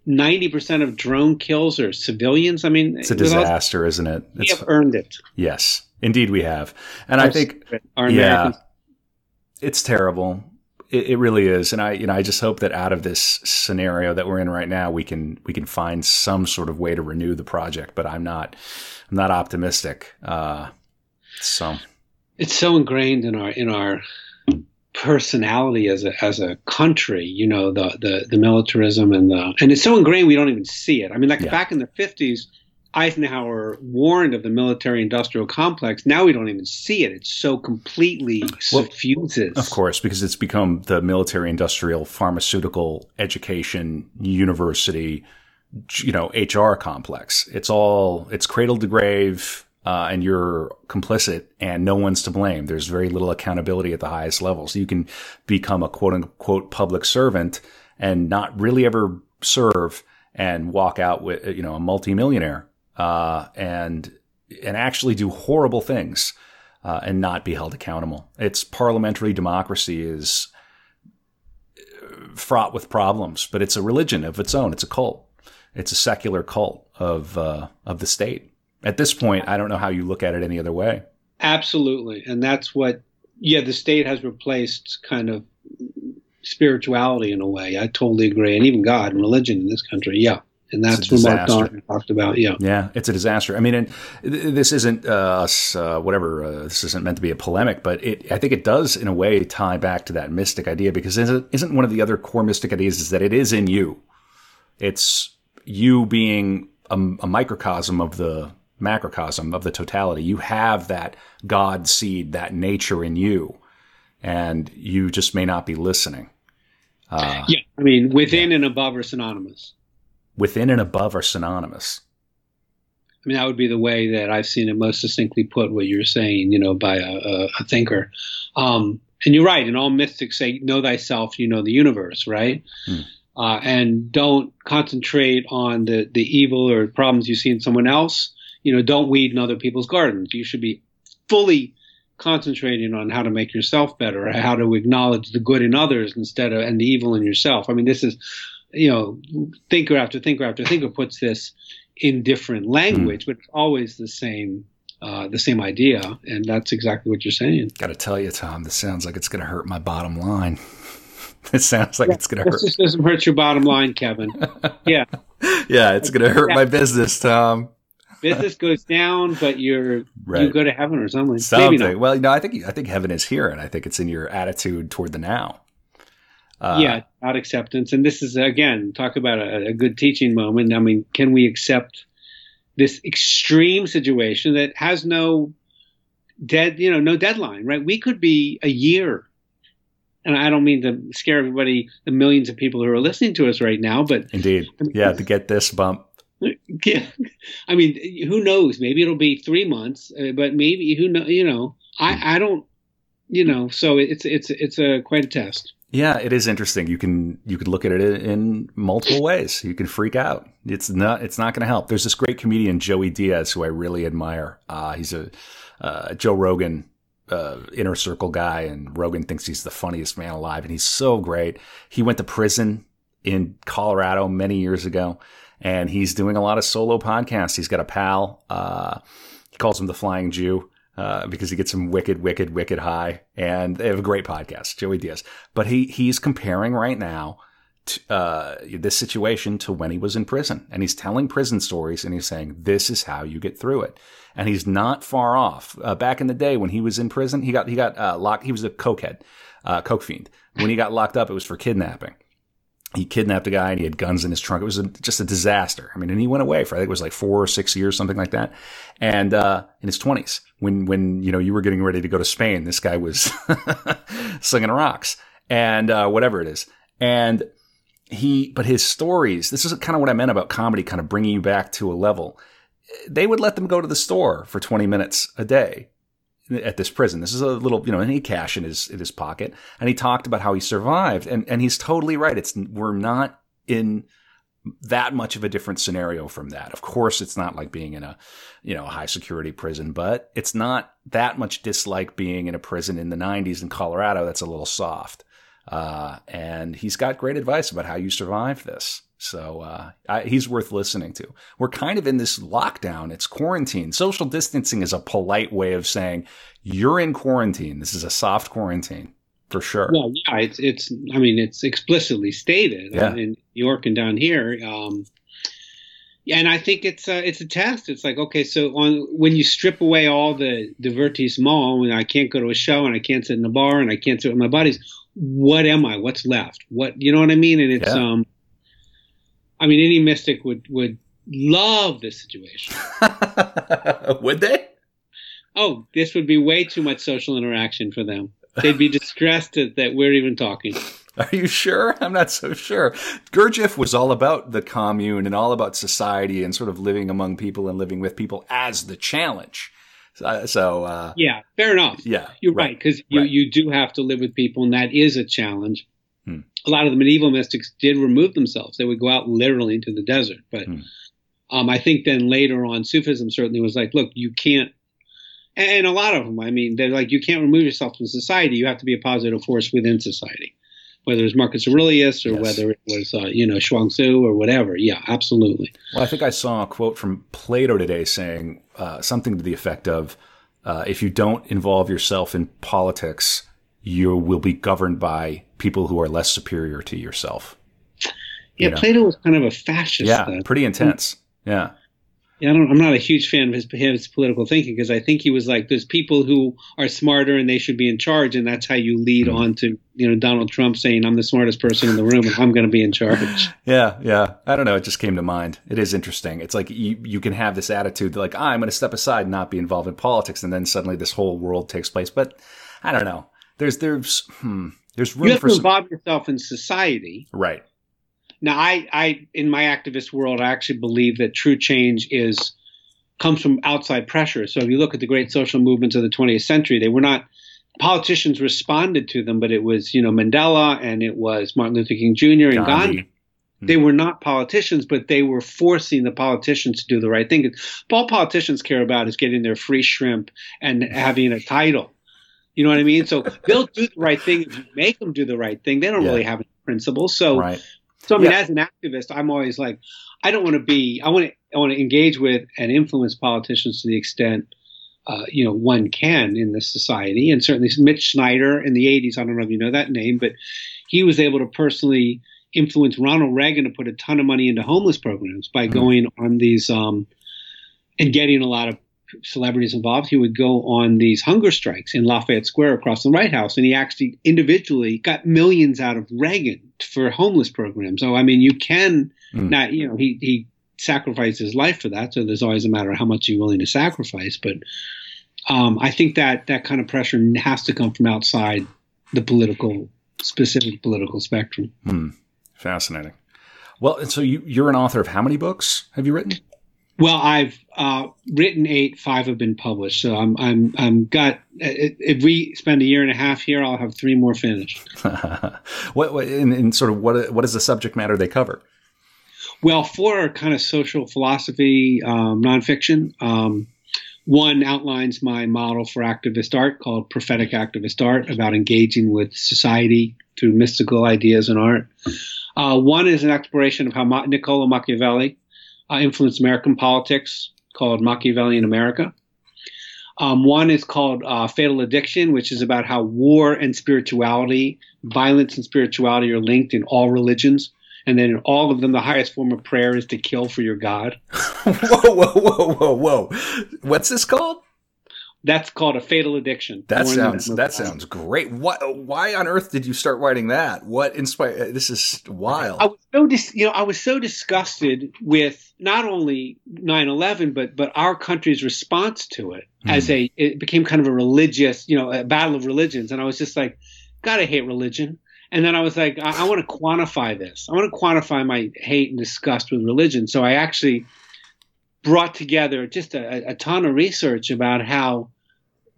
90% of drone kills are civilians. I mean, it's a disaster, all, isn't it? We have earned it. Yes, indeed we have. And our I think, our yeah, it's terrible it, it, really is, and I, you know, I just hope that out of this scenario that we're in right now, we can we can find some sort of way to renew the project. But I'm not, I'm not optimistic. Uh, so it's so ingrained in our in our personality as a as a country. You know, the the the militarism and the and it's so ingrained we don't even see it. I mean, like yeah. back in the fifties Eisenhower warned of the military industrial complex. Now we don't even see it. It's so completely well, suffuses. Of course, because it's become the military industrial pharmaceutical education university, you know, HR complex. It's all, it's cradle to grave. Uh, and you're complicit and no one's to blame. There's very little accountability at the highest levels. So you can become a quote unquote public servant and not really ever serve and walk out with, you know, a multimillionaire uh, and and actually do horrible things uh, and not be held accountable. It's parliamentary democracy is fraught with problems, but it's a religion of its own. It's a cult. It's a secular cult of uh, of the state. At this point, I don't know how you look at it any other way. Absolutely, and that's what. Yeah, the state has replaced kind of spirituality in a way. I totally agree, and even God and religion in this country. Yeah and that's what Mark Don talked about. Yeah, yeah, it's a disaster. I mean, and this isn't uh, us, uh, whatever. Uh, this isn't meant to be a polemic, but it, I think it does, in a way, tie back to that mystic idea because isn't one of the other core mystic ideas is that it is in you. It's you being a, a microcosm of the macrocosm of the totality. You have that God seed, that nature in you, and you just may not be listening. Uh, yeah, I mean, within yeah. and above are synonymous. Within and above are synonymous. I mean, that would be the way that I've seen it most succinctly put. What you're saying, you know, by a, a, a thinker. Um, and you're right. And all mystics say, "Know thyself, you know the universe." Right. Hmm. Uh, and don't concentrate on the the evil or problems you see in someone else. You know, don't weed in other people's gardens. You should be fully concentrating on how to make yourself better, how to acknowledge the good in others instead of and the evil in yourself. I mean, this is, you know, thinker after thinker after thinker puts this in different language, mm. but it's always the same. Uh, the same idea, and that's exactly what you're saying. Got to tell you, Tom, this sounds like it's going to hurt my bottom line. (laughs) it sounds like yeah, it's going to hurt. This doesn't hurt your bottom line, Kevin. (laughs) Yeah, yeah, it's going to hurt yeah. my business, Tom business goes down, but you're right. you go to heaven or something. Something. Well, you know, I think I think heaven is here, and I think it's in your attitude toward the now. Uh, yeah, about acceptance, and this is again talk about a, a good teaching moment. I mean, can we accept this extreme situation that has no dead, you know, no deadline, right? We could be a year and I don't mean to scare everybody, the millions of people who are listening to us right now, but indeed, I mean, yeah, to get this bump (laughs) yeah, I mean, who knows? Maybe it'll be three months, uh, but maybe who know? You know, I I don't, you know. So it's it's it's a quite a test. Yeah, it is interesting. You can you can look at it in multiple ways. You can freak out. It's not it's not going to help. There's this great comedian Joey Diaz who I really admire. Uh, he's a uh, Joe Rogan uh, inner circle guy, and Rogan thinks he's the funniest man alive, and he's so great. He went to prison in Colorado many years ago and he's doing a lot of solo podcasts. He's got a pal. Uh, he calls him the Flying Jew. Uh, because he gets him wicked, wicked, wicked high, and they have a great podcast, Joey Diaz. But he he's comparing right now to, uh, this situation to when he was in prison, and he's telling prison stories, and he's saying this is how you get through it, and he's not far off. Uh, back in the day when he was in prison, he got he got uh, locked. He was a cokehead, uh, coke fiend. When he got locked up, it was for kidnapping he kidnapped a guy and he had guns in his trunk. It was a, just a disaster. I mean, and he went away for I think it was like four or six years, something like that. And uh, in his twenties, when when you know you were getting ready to go to Spain, this guy was (laughs) slinging rocks and uh, whatever it is. And he, but his stories. This is kind of what I meant about comedy, kind of bringing you back to a level. They would let them go to the store for twenty minutes a day at this prison. This is a little, you know, and he cash in his in his pocket, and he talked about how he survived, and and he's totally right. It's we're not in that much of a different scenario from that. Of course, it's not like being in a, you know, high security prison, but it's not that much dislike being in a prison in the 90s in Colorado. That's a little soft. Uh, and he's got great advice about how you survive this. So uh, I, he's worth listening to. We're kind of in this lockdown. It's quarantine. Social distancing is a polite way of saying you're in quarantine. This is a soft quarantine for sure. Well, yeah, it's it's. I mean, it's explicitly stated yeah. in New York and down here. Um, yeah, and I think it's a, it's a test. It's like okay, so on when you strip away all the divertissement, when I can't go to a show and I can't sit in a bar and I can't sit with my buddies, what am I? What's left? What you know what I mean? And it's yeah. um I mean, any mystic would would love this situation. (laughs) would they? Oh, this would be way too much social interaction for them. They'd be distressed that we're even talking. Are you sure? (laughs) I'm not so sure. Gurdjieff was all about the commune and all about society and sort of living among people and living with people as the challenge. So, so uh, yeah, fair enough. Yeah, you're right because right, you right. you do have to live with people, and that is a challenge. Hmm. A lot of the medieval mystics did remove themselves. They would go out literally into the desert. But hmm. um, I think then later on, Sufism certainly was like, look, you can't. And a lot of them, I mean, they're like, you can't remove yourself from society. You have to be a positive force within society, whether it's Marcus Aurelius or yes. whether it was, uh, you know, Zhuangzi or whatever. Yeah, absolutely. Well, I think I saw a quote from Plato today saying uh, something to the effect of, uh, if you don't involve yourself in politics, you will be governed by people who are less superior to yourself. Yeah, you know? Plato was kind of a fascist. Yeah, pretty intense. Yeah. Yeah, I am not a huge fan of his, his political thinking because I think he was like, there's people who are smarter and they should be in charge, and that's how you lead mm-hmm. on to you know Donald Trump saying I'm the smartest person in the room and I'm going to be in charge. (laughs) yeah, yeah. I don't know. It just came to mind. It is interesting. It's like you you can have this attitude like ah, I'm going to step aside, and not be involved in politics, and then suddenly this whole world takes place. But I don't know there's there's hmm, there's room you have for to involve some... yourself in society, right? Now, I, I, in my activist world, I actually believe that true change is comes from outside pressure. So if you look at the great social movements of the 20th century, they were not politicians responded to them, but it was you know Mandela and it was Martin Luther King Jr. and Gandhi. Gandhi. Hmm. They were not politicians, but they were forcing the politicians to do the right thing. All politicians care about is getting their free shrimp and having a title. You know what I mean? So they'll do the right thing if you make them do the right thing. They don't yeah. really have any principles. So, right. so I mean, yeah. as an activist, I'm always like, I don't want to be. I want to. I want to engage with and influence politicians to the extent. Uh, you know, one can in this society, and certainly Mitch Snyder in the '80s. I don't know if you know that name, but he was able to personally influence Ronald Reagan to put a ton of money into homeless programs by mm-hmm. going on these um, and getting a lot of celebrities involved, he would go on these hunger strikes in Lafayette Square across the White House, and he actually individually got millions out of Reagan for homeless programs. So I mean, you can mm. not, you know, he he sacrificed his life for that. So there's always a matter of how much you're willing to sacrifice. But um, I think that that kind of pressure has to come from outside the political, specific political spectrum. Mm. Fascinating. Well, and so you, you're an author of how many books have you written? Well, I've uh, written eight, five have been published. So I'm I'm I'm got. If we spend a year and a half here, I'll have three more finished. (laughs) what, what in, in, sort of what what is the subject matter they cover? Well, four are kind of social philosophy um, nonfiction. Um, one outlines my model for activist art called prophetic activist art, about engaging with society through mystical ideas and art. Uh, one is an exploration of how Ma- Niccolo Machiavelli influenced American politics called Machiavellian America. Um, one is called uh, Fatal Addiction, which is about how war and spirituality, violence and spirituality are linked in all religions. And then in all of them, the highest form of prayer is to kill for your God. (laughs) whoa, whoa, whoa, whoa, whoa. What's this called? That's called a fatal addiction. That sounds that sounds great. What? Why on earth did you start writing that? What inspired? This is wild. I was so dis, you know I was so disgusted with not only 9/11 but but our country's response to it mm. as a it became kind of a religious you know a battle of religions and I was just like, gotta hate religion. And then I was like, I, I want to quantify this. I want to quantify my hate and disgust with religion. So I actually brought together just a, a ton of research about how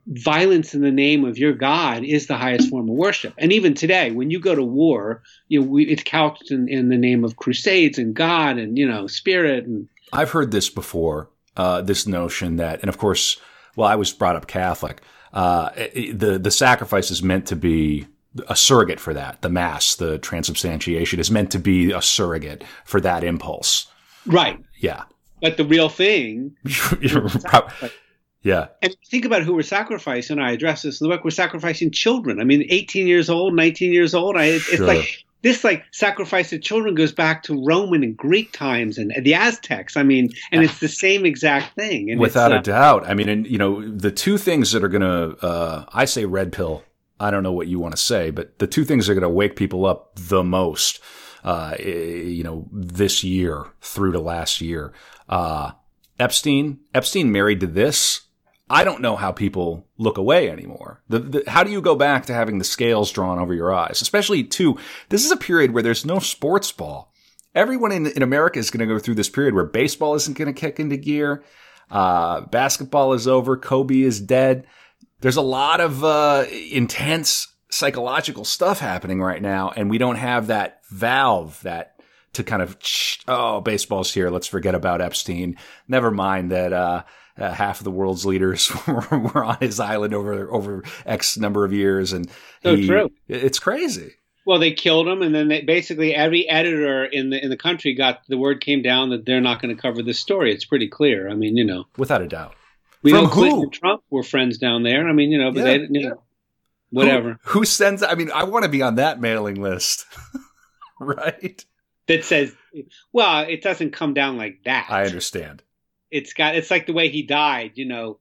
violence in the name of your God is the highest form of worship. And even today, when you go to war, you know, we, it's couched in, in, the name of crusades and God and, you know, spirit. And I've heard this before, uh, this notion that, and of course, well, I was brought up Catholic. Uh, the, the sacrifice is meant to be a surrogate for that. The mass, the transubstantiation is meant to be a surrogate for that impulse. Right. Yeah. But the real thing. (laughs) yeah. And think about who we're sacrificing. I address this in the book. We're sacrificing children. I mean, 18 years old, 19 years old. I, it's sure. like this like sacrifice of children goes back to Roman and Greek times and the Aztecs. I mean, and it's the same exact thing. And Without uh, a doubt. I mean, and you know, the two things that are going to, uh, I say red pill. I don't know what you want to say, but the two things that are going to wake people up the most uh, you know, this year through to last year. Uh, Epstein, Epstein married to this. I don't know how people look away anymore. The, the, how do you go back to having the scales drawn over your eyes? Especially too, this is a period where there's no sports ball. Everyone in, in America is going to go through this period where baseball isn't going to kick into gear. Uh, basketball is over. Kobe is dead. There's a lot of, uh, intense psychological stuff happening right now, and we don't have that valve that to kind of oh baseball's here let's forget about epstein never mind that uh, uh, half of the world's leaders (laughs) were, on his island over over x number of years and so he, true it's crazy well they killed him and then they, basically every editor in the in the country got the word came down that they're not going to cover this story it's pretty clear i mean you know without a doubt we From know Clinton and Trump were friends down there. I mean, you know, but yeah. they, you know, whatever. Who, who sends? I mean, I want to be on that mailing list, (laughs) right? That says, well, it doesn't come down like that. I understand. It's got. It's like the way he died. You know,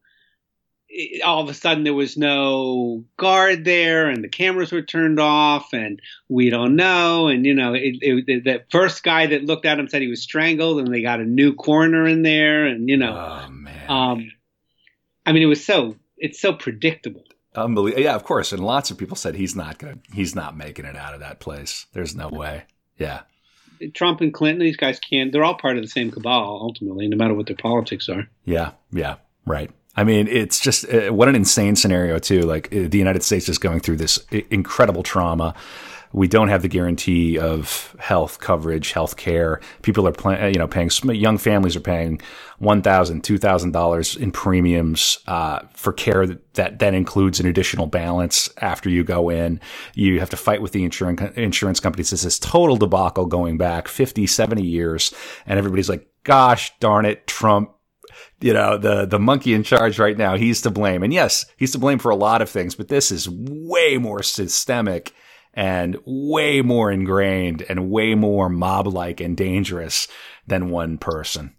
it, all of a sudden there was no guard there, and the cameras were turned off, and we don't know. And you know, it, it, the first guy that looked at him said he was strangled, and they got a new coroner in there, and you know, oh man. Um, I mean, it was so. It's so predictable. Unbelievable. Yeah, of course. And lots of people said he's not gonna he's not making it out of that place. There's no way. Yeah. Trump and Clinton, these guys can't. They're all part of the same cabal ultimately, no matter what their politics are. Yeah, yeah, right. I mean, it's just uh, what an insane scenario too. Like uh, the United States is going through this incredible trauma we don't have the guarantee of health coverage, health care. People are, you know, paying, young families are paying $1,000, $2,000 in premiums, uh, for care that, that then includes an additional balance after you go in. You have to fight with the insurance, insurance companies. This is total debacle going back 50, 70 years. And everybody's like, gosh darn it, Trump, you know, the, the monkey in charge right now, he's to blame. And yes, he's to blame for a lot of things, but this is way more systemic and way more ingrained and way more mob like and dangerous than one person.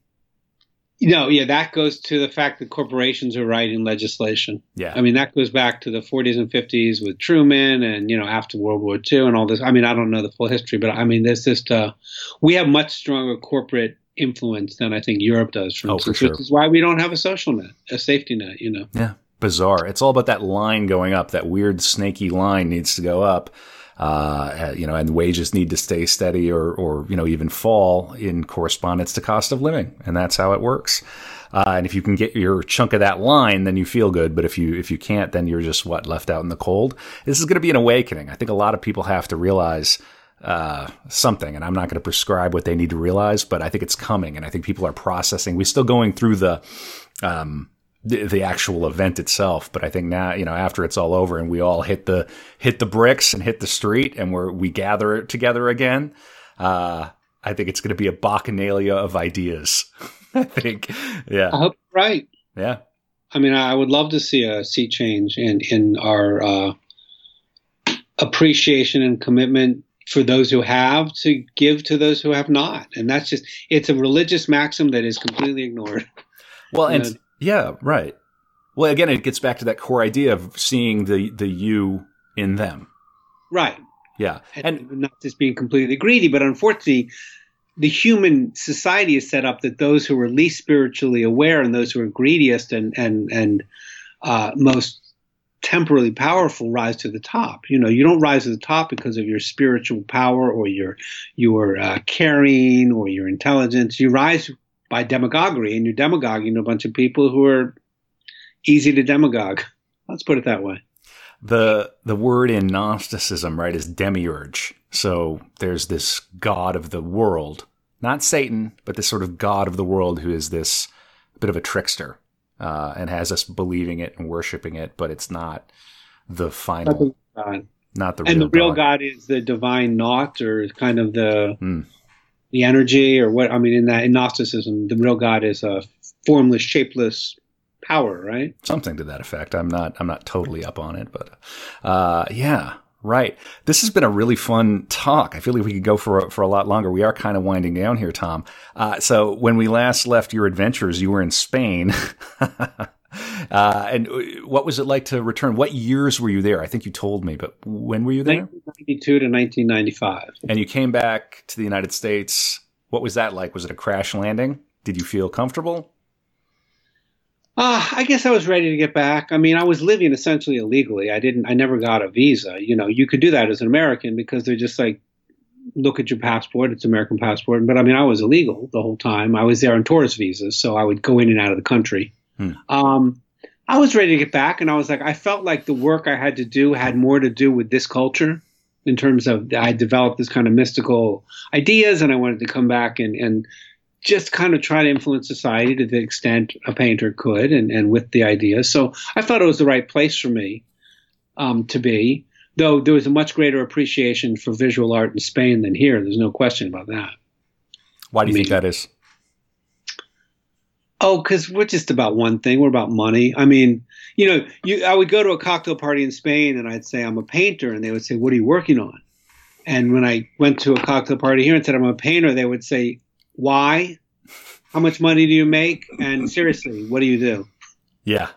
No, yeah, that goes to the fact that corporations are writing legislation. Yeah. I mean, that goes back to the 40s and 50s with Truman and, you know, after World War II and all this. I mean, I don't know the full history, but I mean, there's just, uh, we have much stronger corporate influence than I think Europe does, for oh, instance, for sure. which is why we don't have a social net, a safety net, you know. Yeah. Bizarre. It's all about that line going up. That weird snaky line needs to go up uh, you know, and wages need to stay steady or, or, you know, even fall in correspondence to cost of living. And that's how it works. Uh, and if you can get your chunk of that line, then you feel good. But if you, if you can't, then you're just what left out in the cold. This is going to be an awakening. I think a lot of people have to realize, uh, something, and I'm not going to prescribe what they need to realize, but I think it's coming, and I think people are processing. We're still going through the, um, the, the actual event itself. But I think now, you know, after it's all over and we all hit the hit the bricks and hit the street and we're we gather together again, uh, I think it's going to be a bacchanalia of ideas. (laughs) I think, yeah. I hope right. Yeah. I mean, I would love to see a sea change in in our uh, appreciation and commitment for those who have to give to those who have not, and that's just it's a religious maxim that is completely ignored. Well, and yeah, right. Well, again, it gets back to that core idea of seeing the the you in them. Right. Yeah, and, and not just being completely greedy, but unfortunately, the human society is set up that those who are least spiritually aware and those who are greediest and and and uh, most temporally powerful rise to the top. You know, you don't rise to the top because of your spiritual power or your your uh, caring or your intelligence. You rise by demagoguery, and you're demagoguing a bunch of people who are easy to demagogue. (laughs) Let's put it that way. The the word in Gnosticism, right, is demiurge. So there's this god of the world, not Satan, but this sort of god of the world who is this bit of a trickster uh, and has us believing it and worshiping it, but it's not the final. God. Not the real God. and the real God. God is the divine naught, or kind of the Mm. The energy, or what? I mean, in that in Gnosticism, the real God is a formless, shapeless power, right? something to that effect. I'm not I'm not totally up on it, but uh, yeah, right. This has been a really fun talk. I feel like we could go for a, for a lot longer. We are kind of winding down here, Tom. Uh, so when we last left your adventures, you were in Spain. (laughs) (laughs) Uh, and what was it like to return? What years were you there? I think you told me, but when were you there? 1992 to 1995. And you came back to the United States. What was that like? Was it a crash landing? Did you feel comfortable? Uh, I guess I was ready to get back. I mean, I was living essentially illegally. I didn't, I never got a visa. You know, you could do that as an American because they're just like, look at your passport. It's American passport. But I mean, I was illegal the whole time. I was there on tourist visas, so I would go in and out of the country. Hmm. Um, I was ready to get back, and I was like, I felt like the work I had to do had more to do with this culture in terms of I developed this kind of mystical ideas, and I wanted to come back and and just kind of try to influence society to the extent a painter could, and and with the ideas. So I thought it was the right place for me um, to be. Though there was a much greater appreciation for visual art in Spain than here. There's no question about that. Why do you I think that is? Oh, because we're just about one thing. We're about money. I mean, you know, you I would go to a cocktail party in Spain and I'd say I'm a painter, and they would say, "What are you working on?" And when I went to a cocktail party here and said I'm a painter, they would say, "Why? How much money do you make? And seriously, what do you do?" Yeah,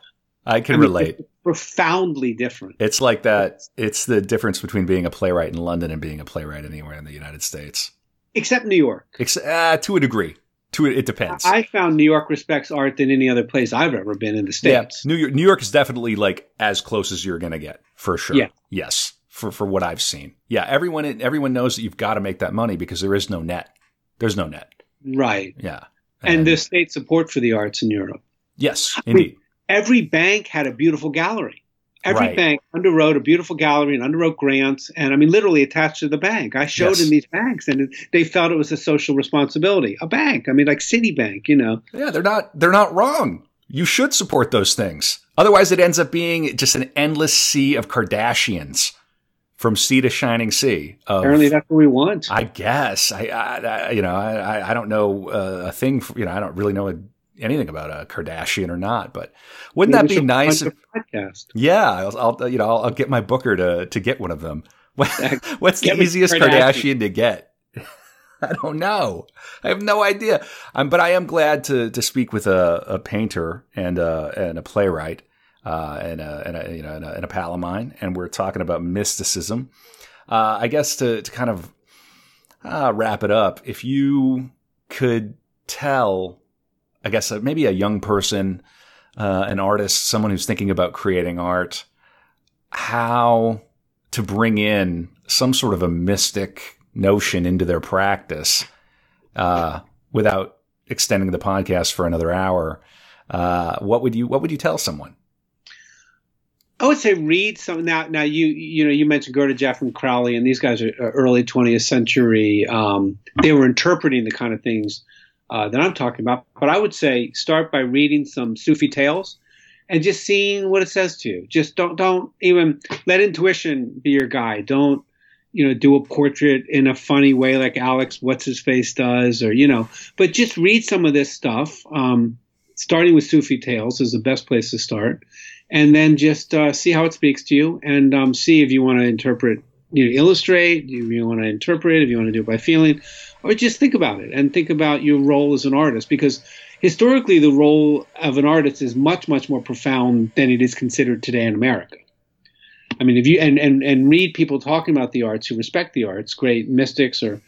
I can I mean, relate. profoundly different. It's like that. It's the difference between being a playwright in London and being a playwright anywhere in the United States. Except New York. Ex- uh, to a degree. To a, it depends. I found New York respects art than any other place I've ever been in the yeah, states. New York. New York is definitely like as close as you're gonna get for sure. Yeah. Yes. For for what I've seen. Yeah. Everyone everyone knows that you've got to make that money because there is no net. There's no net. Right. Yeah. And, and there's state support for the arts in Europe. Yes, indeed. I mean, every bank had a beautiful gallery. Every right. bank underwrote a beautiful gallery and underwrote grants, and I mean, literally attached to the bank. I showed yes. in these banks, and they felt it was a social responsibility. A bank, I mean, like Citibank, you know. Yeah, they're not they're not wrong. You should support those things. Otherwise, it ends up being just an endless sea of Kardashians from sea to shining sea. Of, Apparently, that's what we want. I guess. I, I, I you know, I, I don't know uh, a thing. For, you know, I don't really know a anything about a Kardashian or not, but wouldn't Maybe that be nice? If, podcast. Yeah, I'll, I'll, you know I'll, I'll, get my booker to to get one of them. (laughs) What's the easiest Kardashian. Kardashian to get? (laughs) I don't know. I have no idea. Um, but I am glad to to speak with a, a painter and a, and a playwright uh, and, a, and a you know and a, and a, pal of mine, and we're talking about mysticism. Uh, I guess to to kind of uh, wrap it up, if you could tell I guess uh, maybe a young person, uh, an artist, someone who's thinking about creating art, how to bring in some sort of a mystic notion into their practice uh, without extending the podcast for another hour. Uh, what would you What would you tell someone? I would say read some now. Now you you know you mentioned Gurdjieff and Crowley, and these guys are early 20th century. Um, they were interpreting the kind of things uh, that I'm talking about. But I would say start by reading some Sufi tales and just seeing what it says to you. Just don't don't even let intuition be your guide. Don't you know do a portrait in a funny way like Alex what's his face does or you know. But just read some of this stuff. Um, starting with Sufi tales is the best place to start, and then just uh, see how it speaks to you and um, see if you want to interpret. You know, illustrate. If you want to interpret, if you want to do it by feeling, or just think about it and think about your role as an artist because historically the role of an artist is much much more profound than it is considered today in America. I mean, if you and and and read people talking about the arts who respect the arts, great mystics or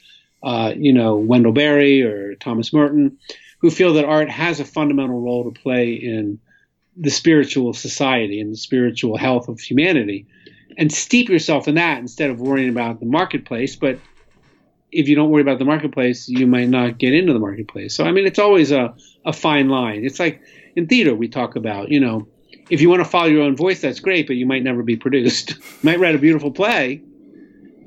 uh, you know Wendell Berry or Thomas Merton, who feel that art has a fundamental role to play in the spiritual society and the spiritual health of humanity, and steep yourself in that instead of worrying about the marketplace, but if you don't worry about the marketplace, you might not get into the marketplace. So I mean, it's always a, a fine line. It's like in theater we talk about, you know, if you want to follow your own voice, that's great, but you might never be produced. (laughs) you might write a beautiful play,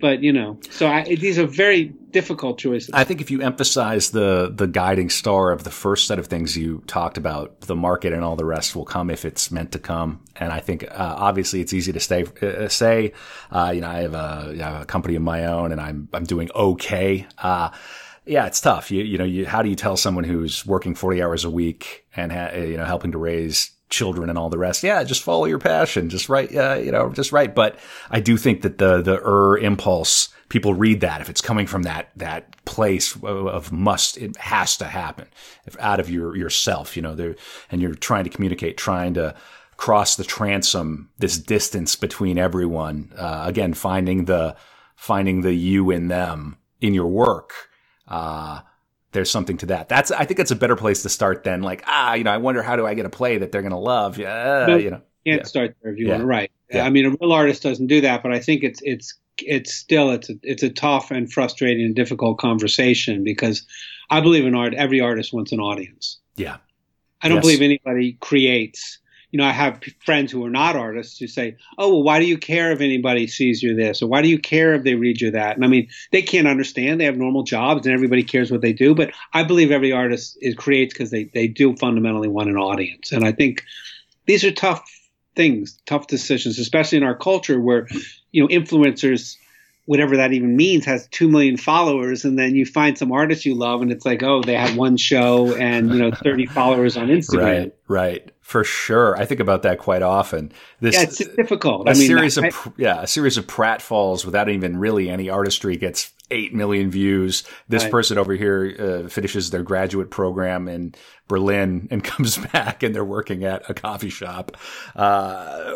but you know, so I, these are very difficult choices. I think if you emphasize the the guiding star of the first set of things you talked about, the market and all the rest will come if it's meant to come. And I think uh, obviously it's easy to stay, uh, say, uh, you know, I have, a, you know, a, company of my own and I'm I'm doing okay. Uh, yeah, it's tough. You you know, you, how do you tell someone who's working forty hours a week and ha- you know helping to raise children and all the rest. Yeah, just follow your passion. Just write, uh, you know, just write. But I do think that the the er impulse people read that if it's coming from that that place of must it has to happen if out of your yourself you know there and you're trying to communicate trying to cross the transom this distance between everyone uh, again finding the finding the you in them in your work uh, there's something to that. That's I think that's a better place to start than like ah you know I wonder how do I get a play that they're going to love yeah no, you know can't yeah. start there if you yeah. want to write. Yeah. I mean a real artist doesn't do that, but I think it's it's it's still it's a, it's a tough and frustrating and difficult conversation because I believe in art. Every artist wants an audience. Yeah, I don't yes. believe anybody creates. You know, I have friends who are not artists who say, "Oh, well, why do you care if anybody sees you this, or why do you care if they read you that?" And I mean, they can't understand. They have normal jobs, and everybody cares what they do. But I believe every artist is creates because they they do fundamentally want an audience, and I think these are tough things, tough decisions, especially in our culture where, you know, influencers, whatever that even means, has two million followers, and then you find some artist you love, and it's like, oh, they had one show and you know, thirty followers on Instagram. Right, right, for sure. I think about that quite often. This, yeah, it's difficult. A I mean, series I, of yeah, a series of pratfalls without even really any artistry gets 8 million views. This right. person over here uh, finishes their graduate program in Berlin and (laughs) comes back and they're working at a coffee shop. Uh,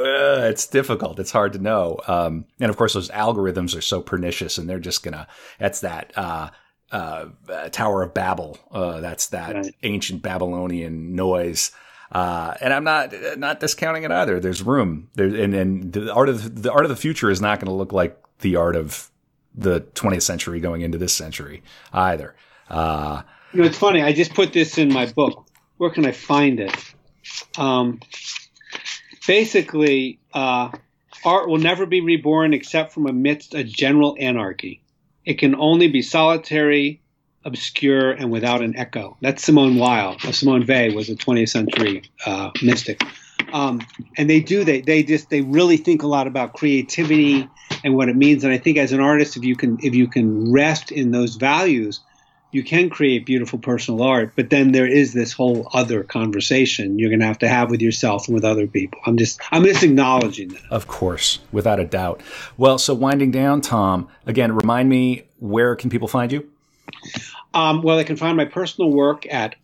it's difficult. It's hard to know. Um, and of course, those algorithms are so pernicious and they're just going to, that's that, uh, uh, Tower of Babel. Uh, that's that right. ancient Babylonian noise. Uh, and I'm not not discounting it either. There's room there, and and the art of the art of the future is not going to look like the art of the 20th century going into this century either. Uh, you know, it's funny. I just put this in my book. Where can I find it? Um, basically, uh, art will never be reborn except from amidst a general anarchy. It can only be solitary, obscure, and without an echo. That's Simone Weil. Simone Weil was a 20th century uh, mystic. Um, and they do they they just they really think a lot about creativity and what it means. And I think as an artist, if you can if you can rest in those values, you can create beautiful personal art, but then there is this whole other conversation you're going to have to have with yourself and with other people. I'm just I'm just acknowledging that. Of course, without a doubt. Well, so winding down, Tom, again, remind me where can people find you? Um, well, they can find my personal work at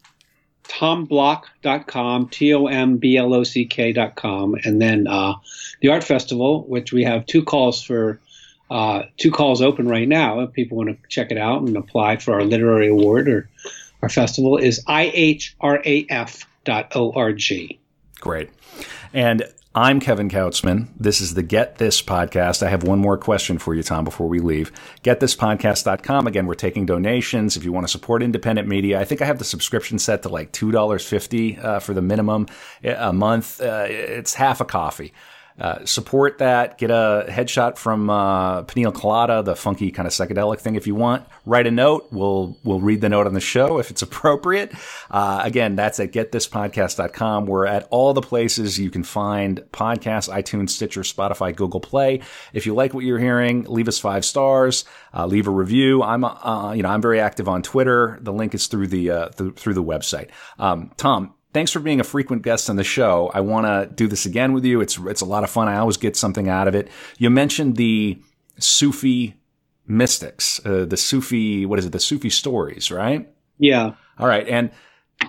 tomblock.com, T O M B L O C K.com, and then uh, the Art Festival, which we have two calls for uh, two calls open right now. If people want to check it out and apply for our literary award or our festival, is ihraf.org. Great. And I'm Kevin Kautzman. This is the Get This podcast. I have one more question for you, Tom, before we leave. GetThisPodcast.com. Again, we're taking donations. If you want to support independent media, I think I have the subscription set to like $2.50 uh, for the minimum a month. Uh, it's half a coffee. Uh, support that. Get a headshot from uh, Peniel Colada, the funky kind of psychedelic thing. If you want, write a note. We'll we'll read the note on the show if it's (laughs) appropriate. Uh, again, that's at getthispodcast.com. We're at all the places you can find podcasts: iTunes, Stitcher, Spotify, Google Play. If you like what you're hearing, leave us five stars. Uh, leave a review. I'm uh, you know I'm very active on Twitter. The link is through the uh, th- through the website. Um, Tom, thanks for being a frequent guest on the show. I want to do this again with you. It's it's a lot of fun. I always get something out of it. You mentioned the Sufi mystics, uh, the Sufi what is it? The Sufi stories, right? Yeah. All right, and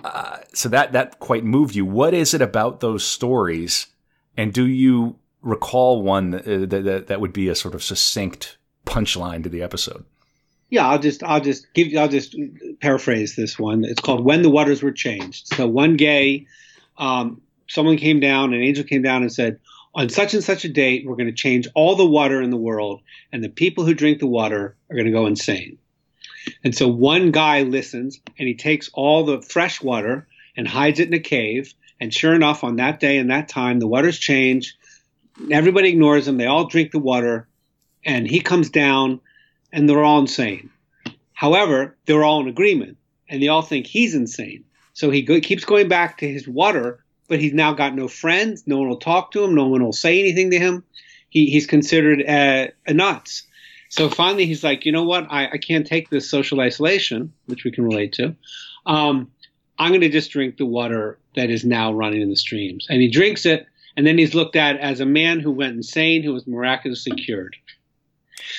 uh, so that that quite moved you. What is it about those stories? And do you recall one that, uh, that, that would be a sort of succinct punchline to the episode? Yeah, I'll just I'll just give I'll just paraphrase this one. It's called "When the Waters Were Changed." So one gay, um, someone came down, an angel came down and said, "On such and such a date, we're going to change all the water in the world, and the people who drink the water are going to go insane." And so one guy listens, and he takes all the fresh water and hides it in a cave. And sure enough, on that day and that time, the waters change. Everybody ignores him. They all drink the water, and he comes down and they're all insane. However, they're all in agreement and they all think he's insane. So he go- keeps going back to his water, but he's now got no friends. No one will talk to him. No one will say anything to him. He, he's considered a, a nuts. So finally, he's like, you know what? I, I can't take this social isolation, which we can relate to. Um, I'm going to just drink the water that is now running in the streams. And he drinks it, and then he's looked at as a man who went insane, who was miraculously cured.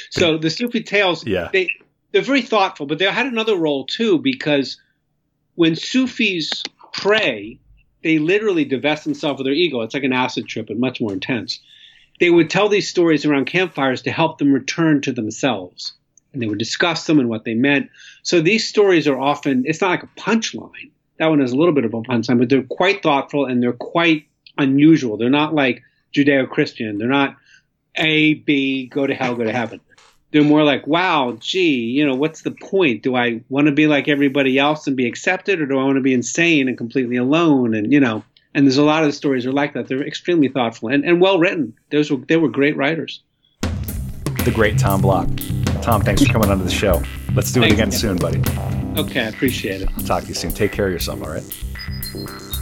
So the Sufi tales, yeah. they they're very thoughtful, but they had another role too because when Sufis pray, they literally divest themselves of their ego. It's like an acid trip and much more intense. They would tell these stories around campfires to help them return to themselves. And they would discuss them and what they meant. So these stories are often, it's not like a punchline. That one has a little bit of a punchline, but they're quite thoughtful and they're quite unusual. They're not like Judeo Christian. They're not a, B, go to hell, go to heaven. They're more like, wow, gee, you know, what's the point? Do I want to be like everybody else and be accepted, or do I want to be insane and completely alone? And you know, and there's a lot of the stories are like that. They're extremely thoughtful and, and well written. Those were they were great writers. The great Tom Block. Tom, thanks for coming onto the show. Let's do it again soon, buddy. Okay, I appreciate it. I'll talk to you soon. Take care of yourself, all right?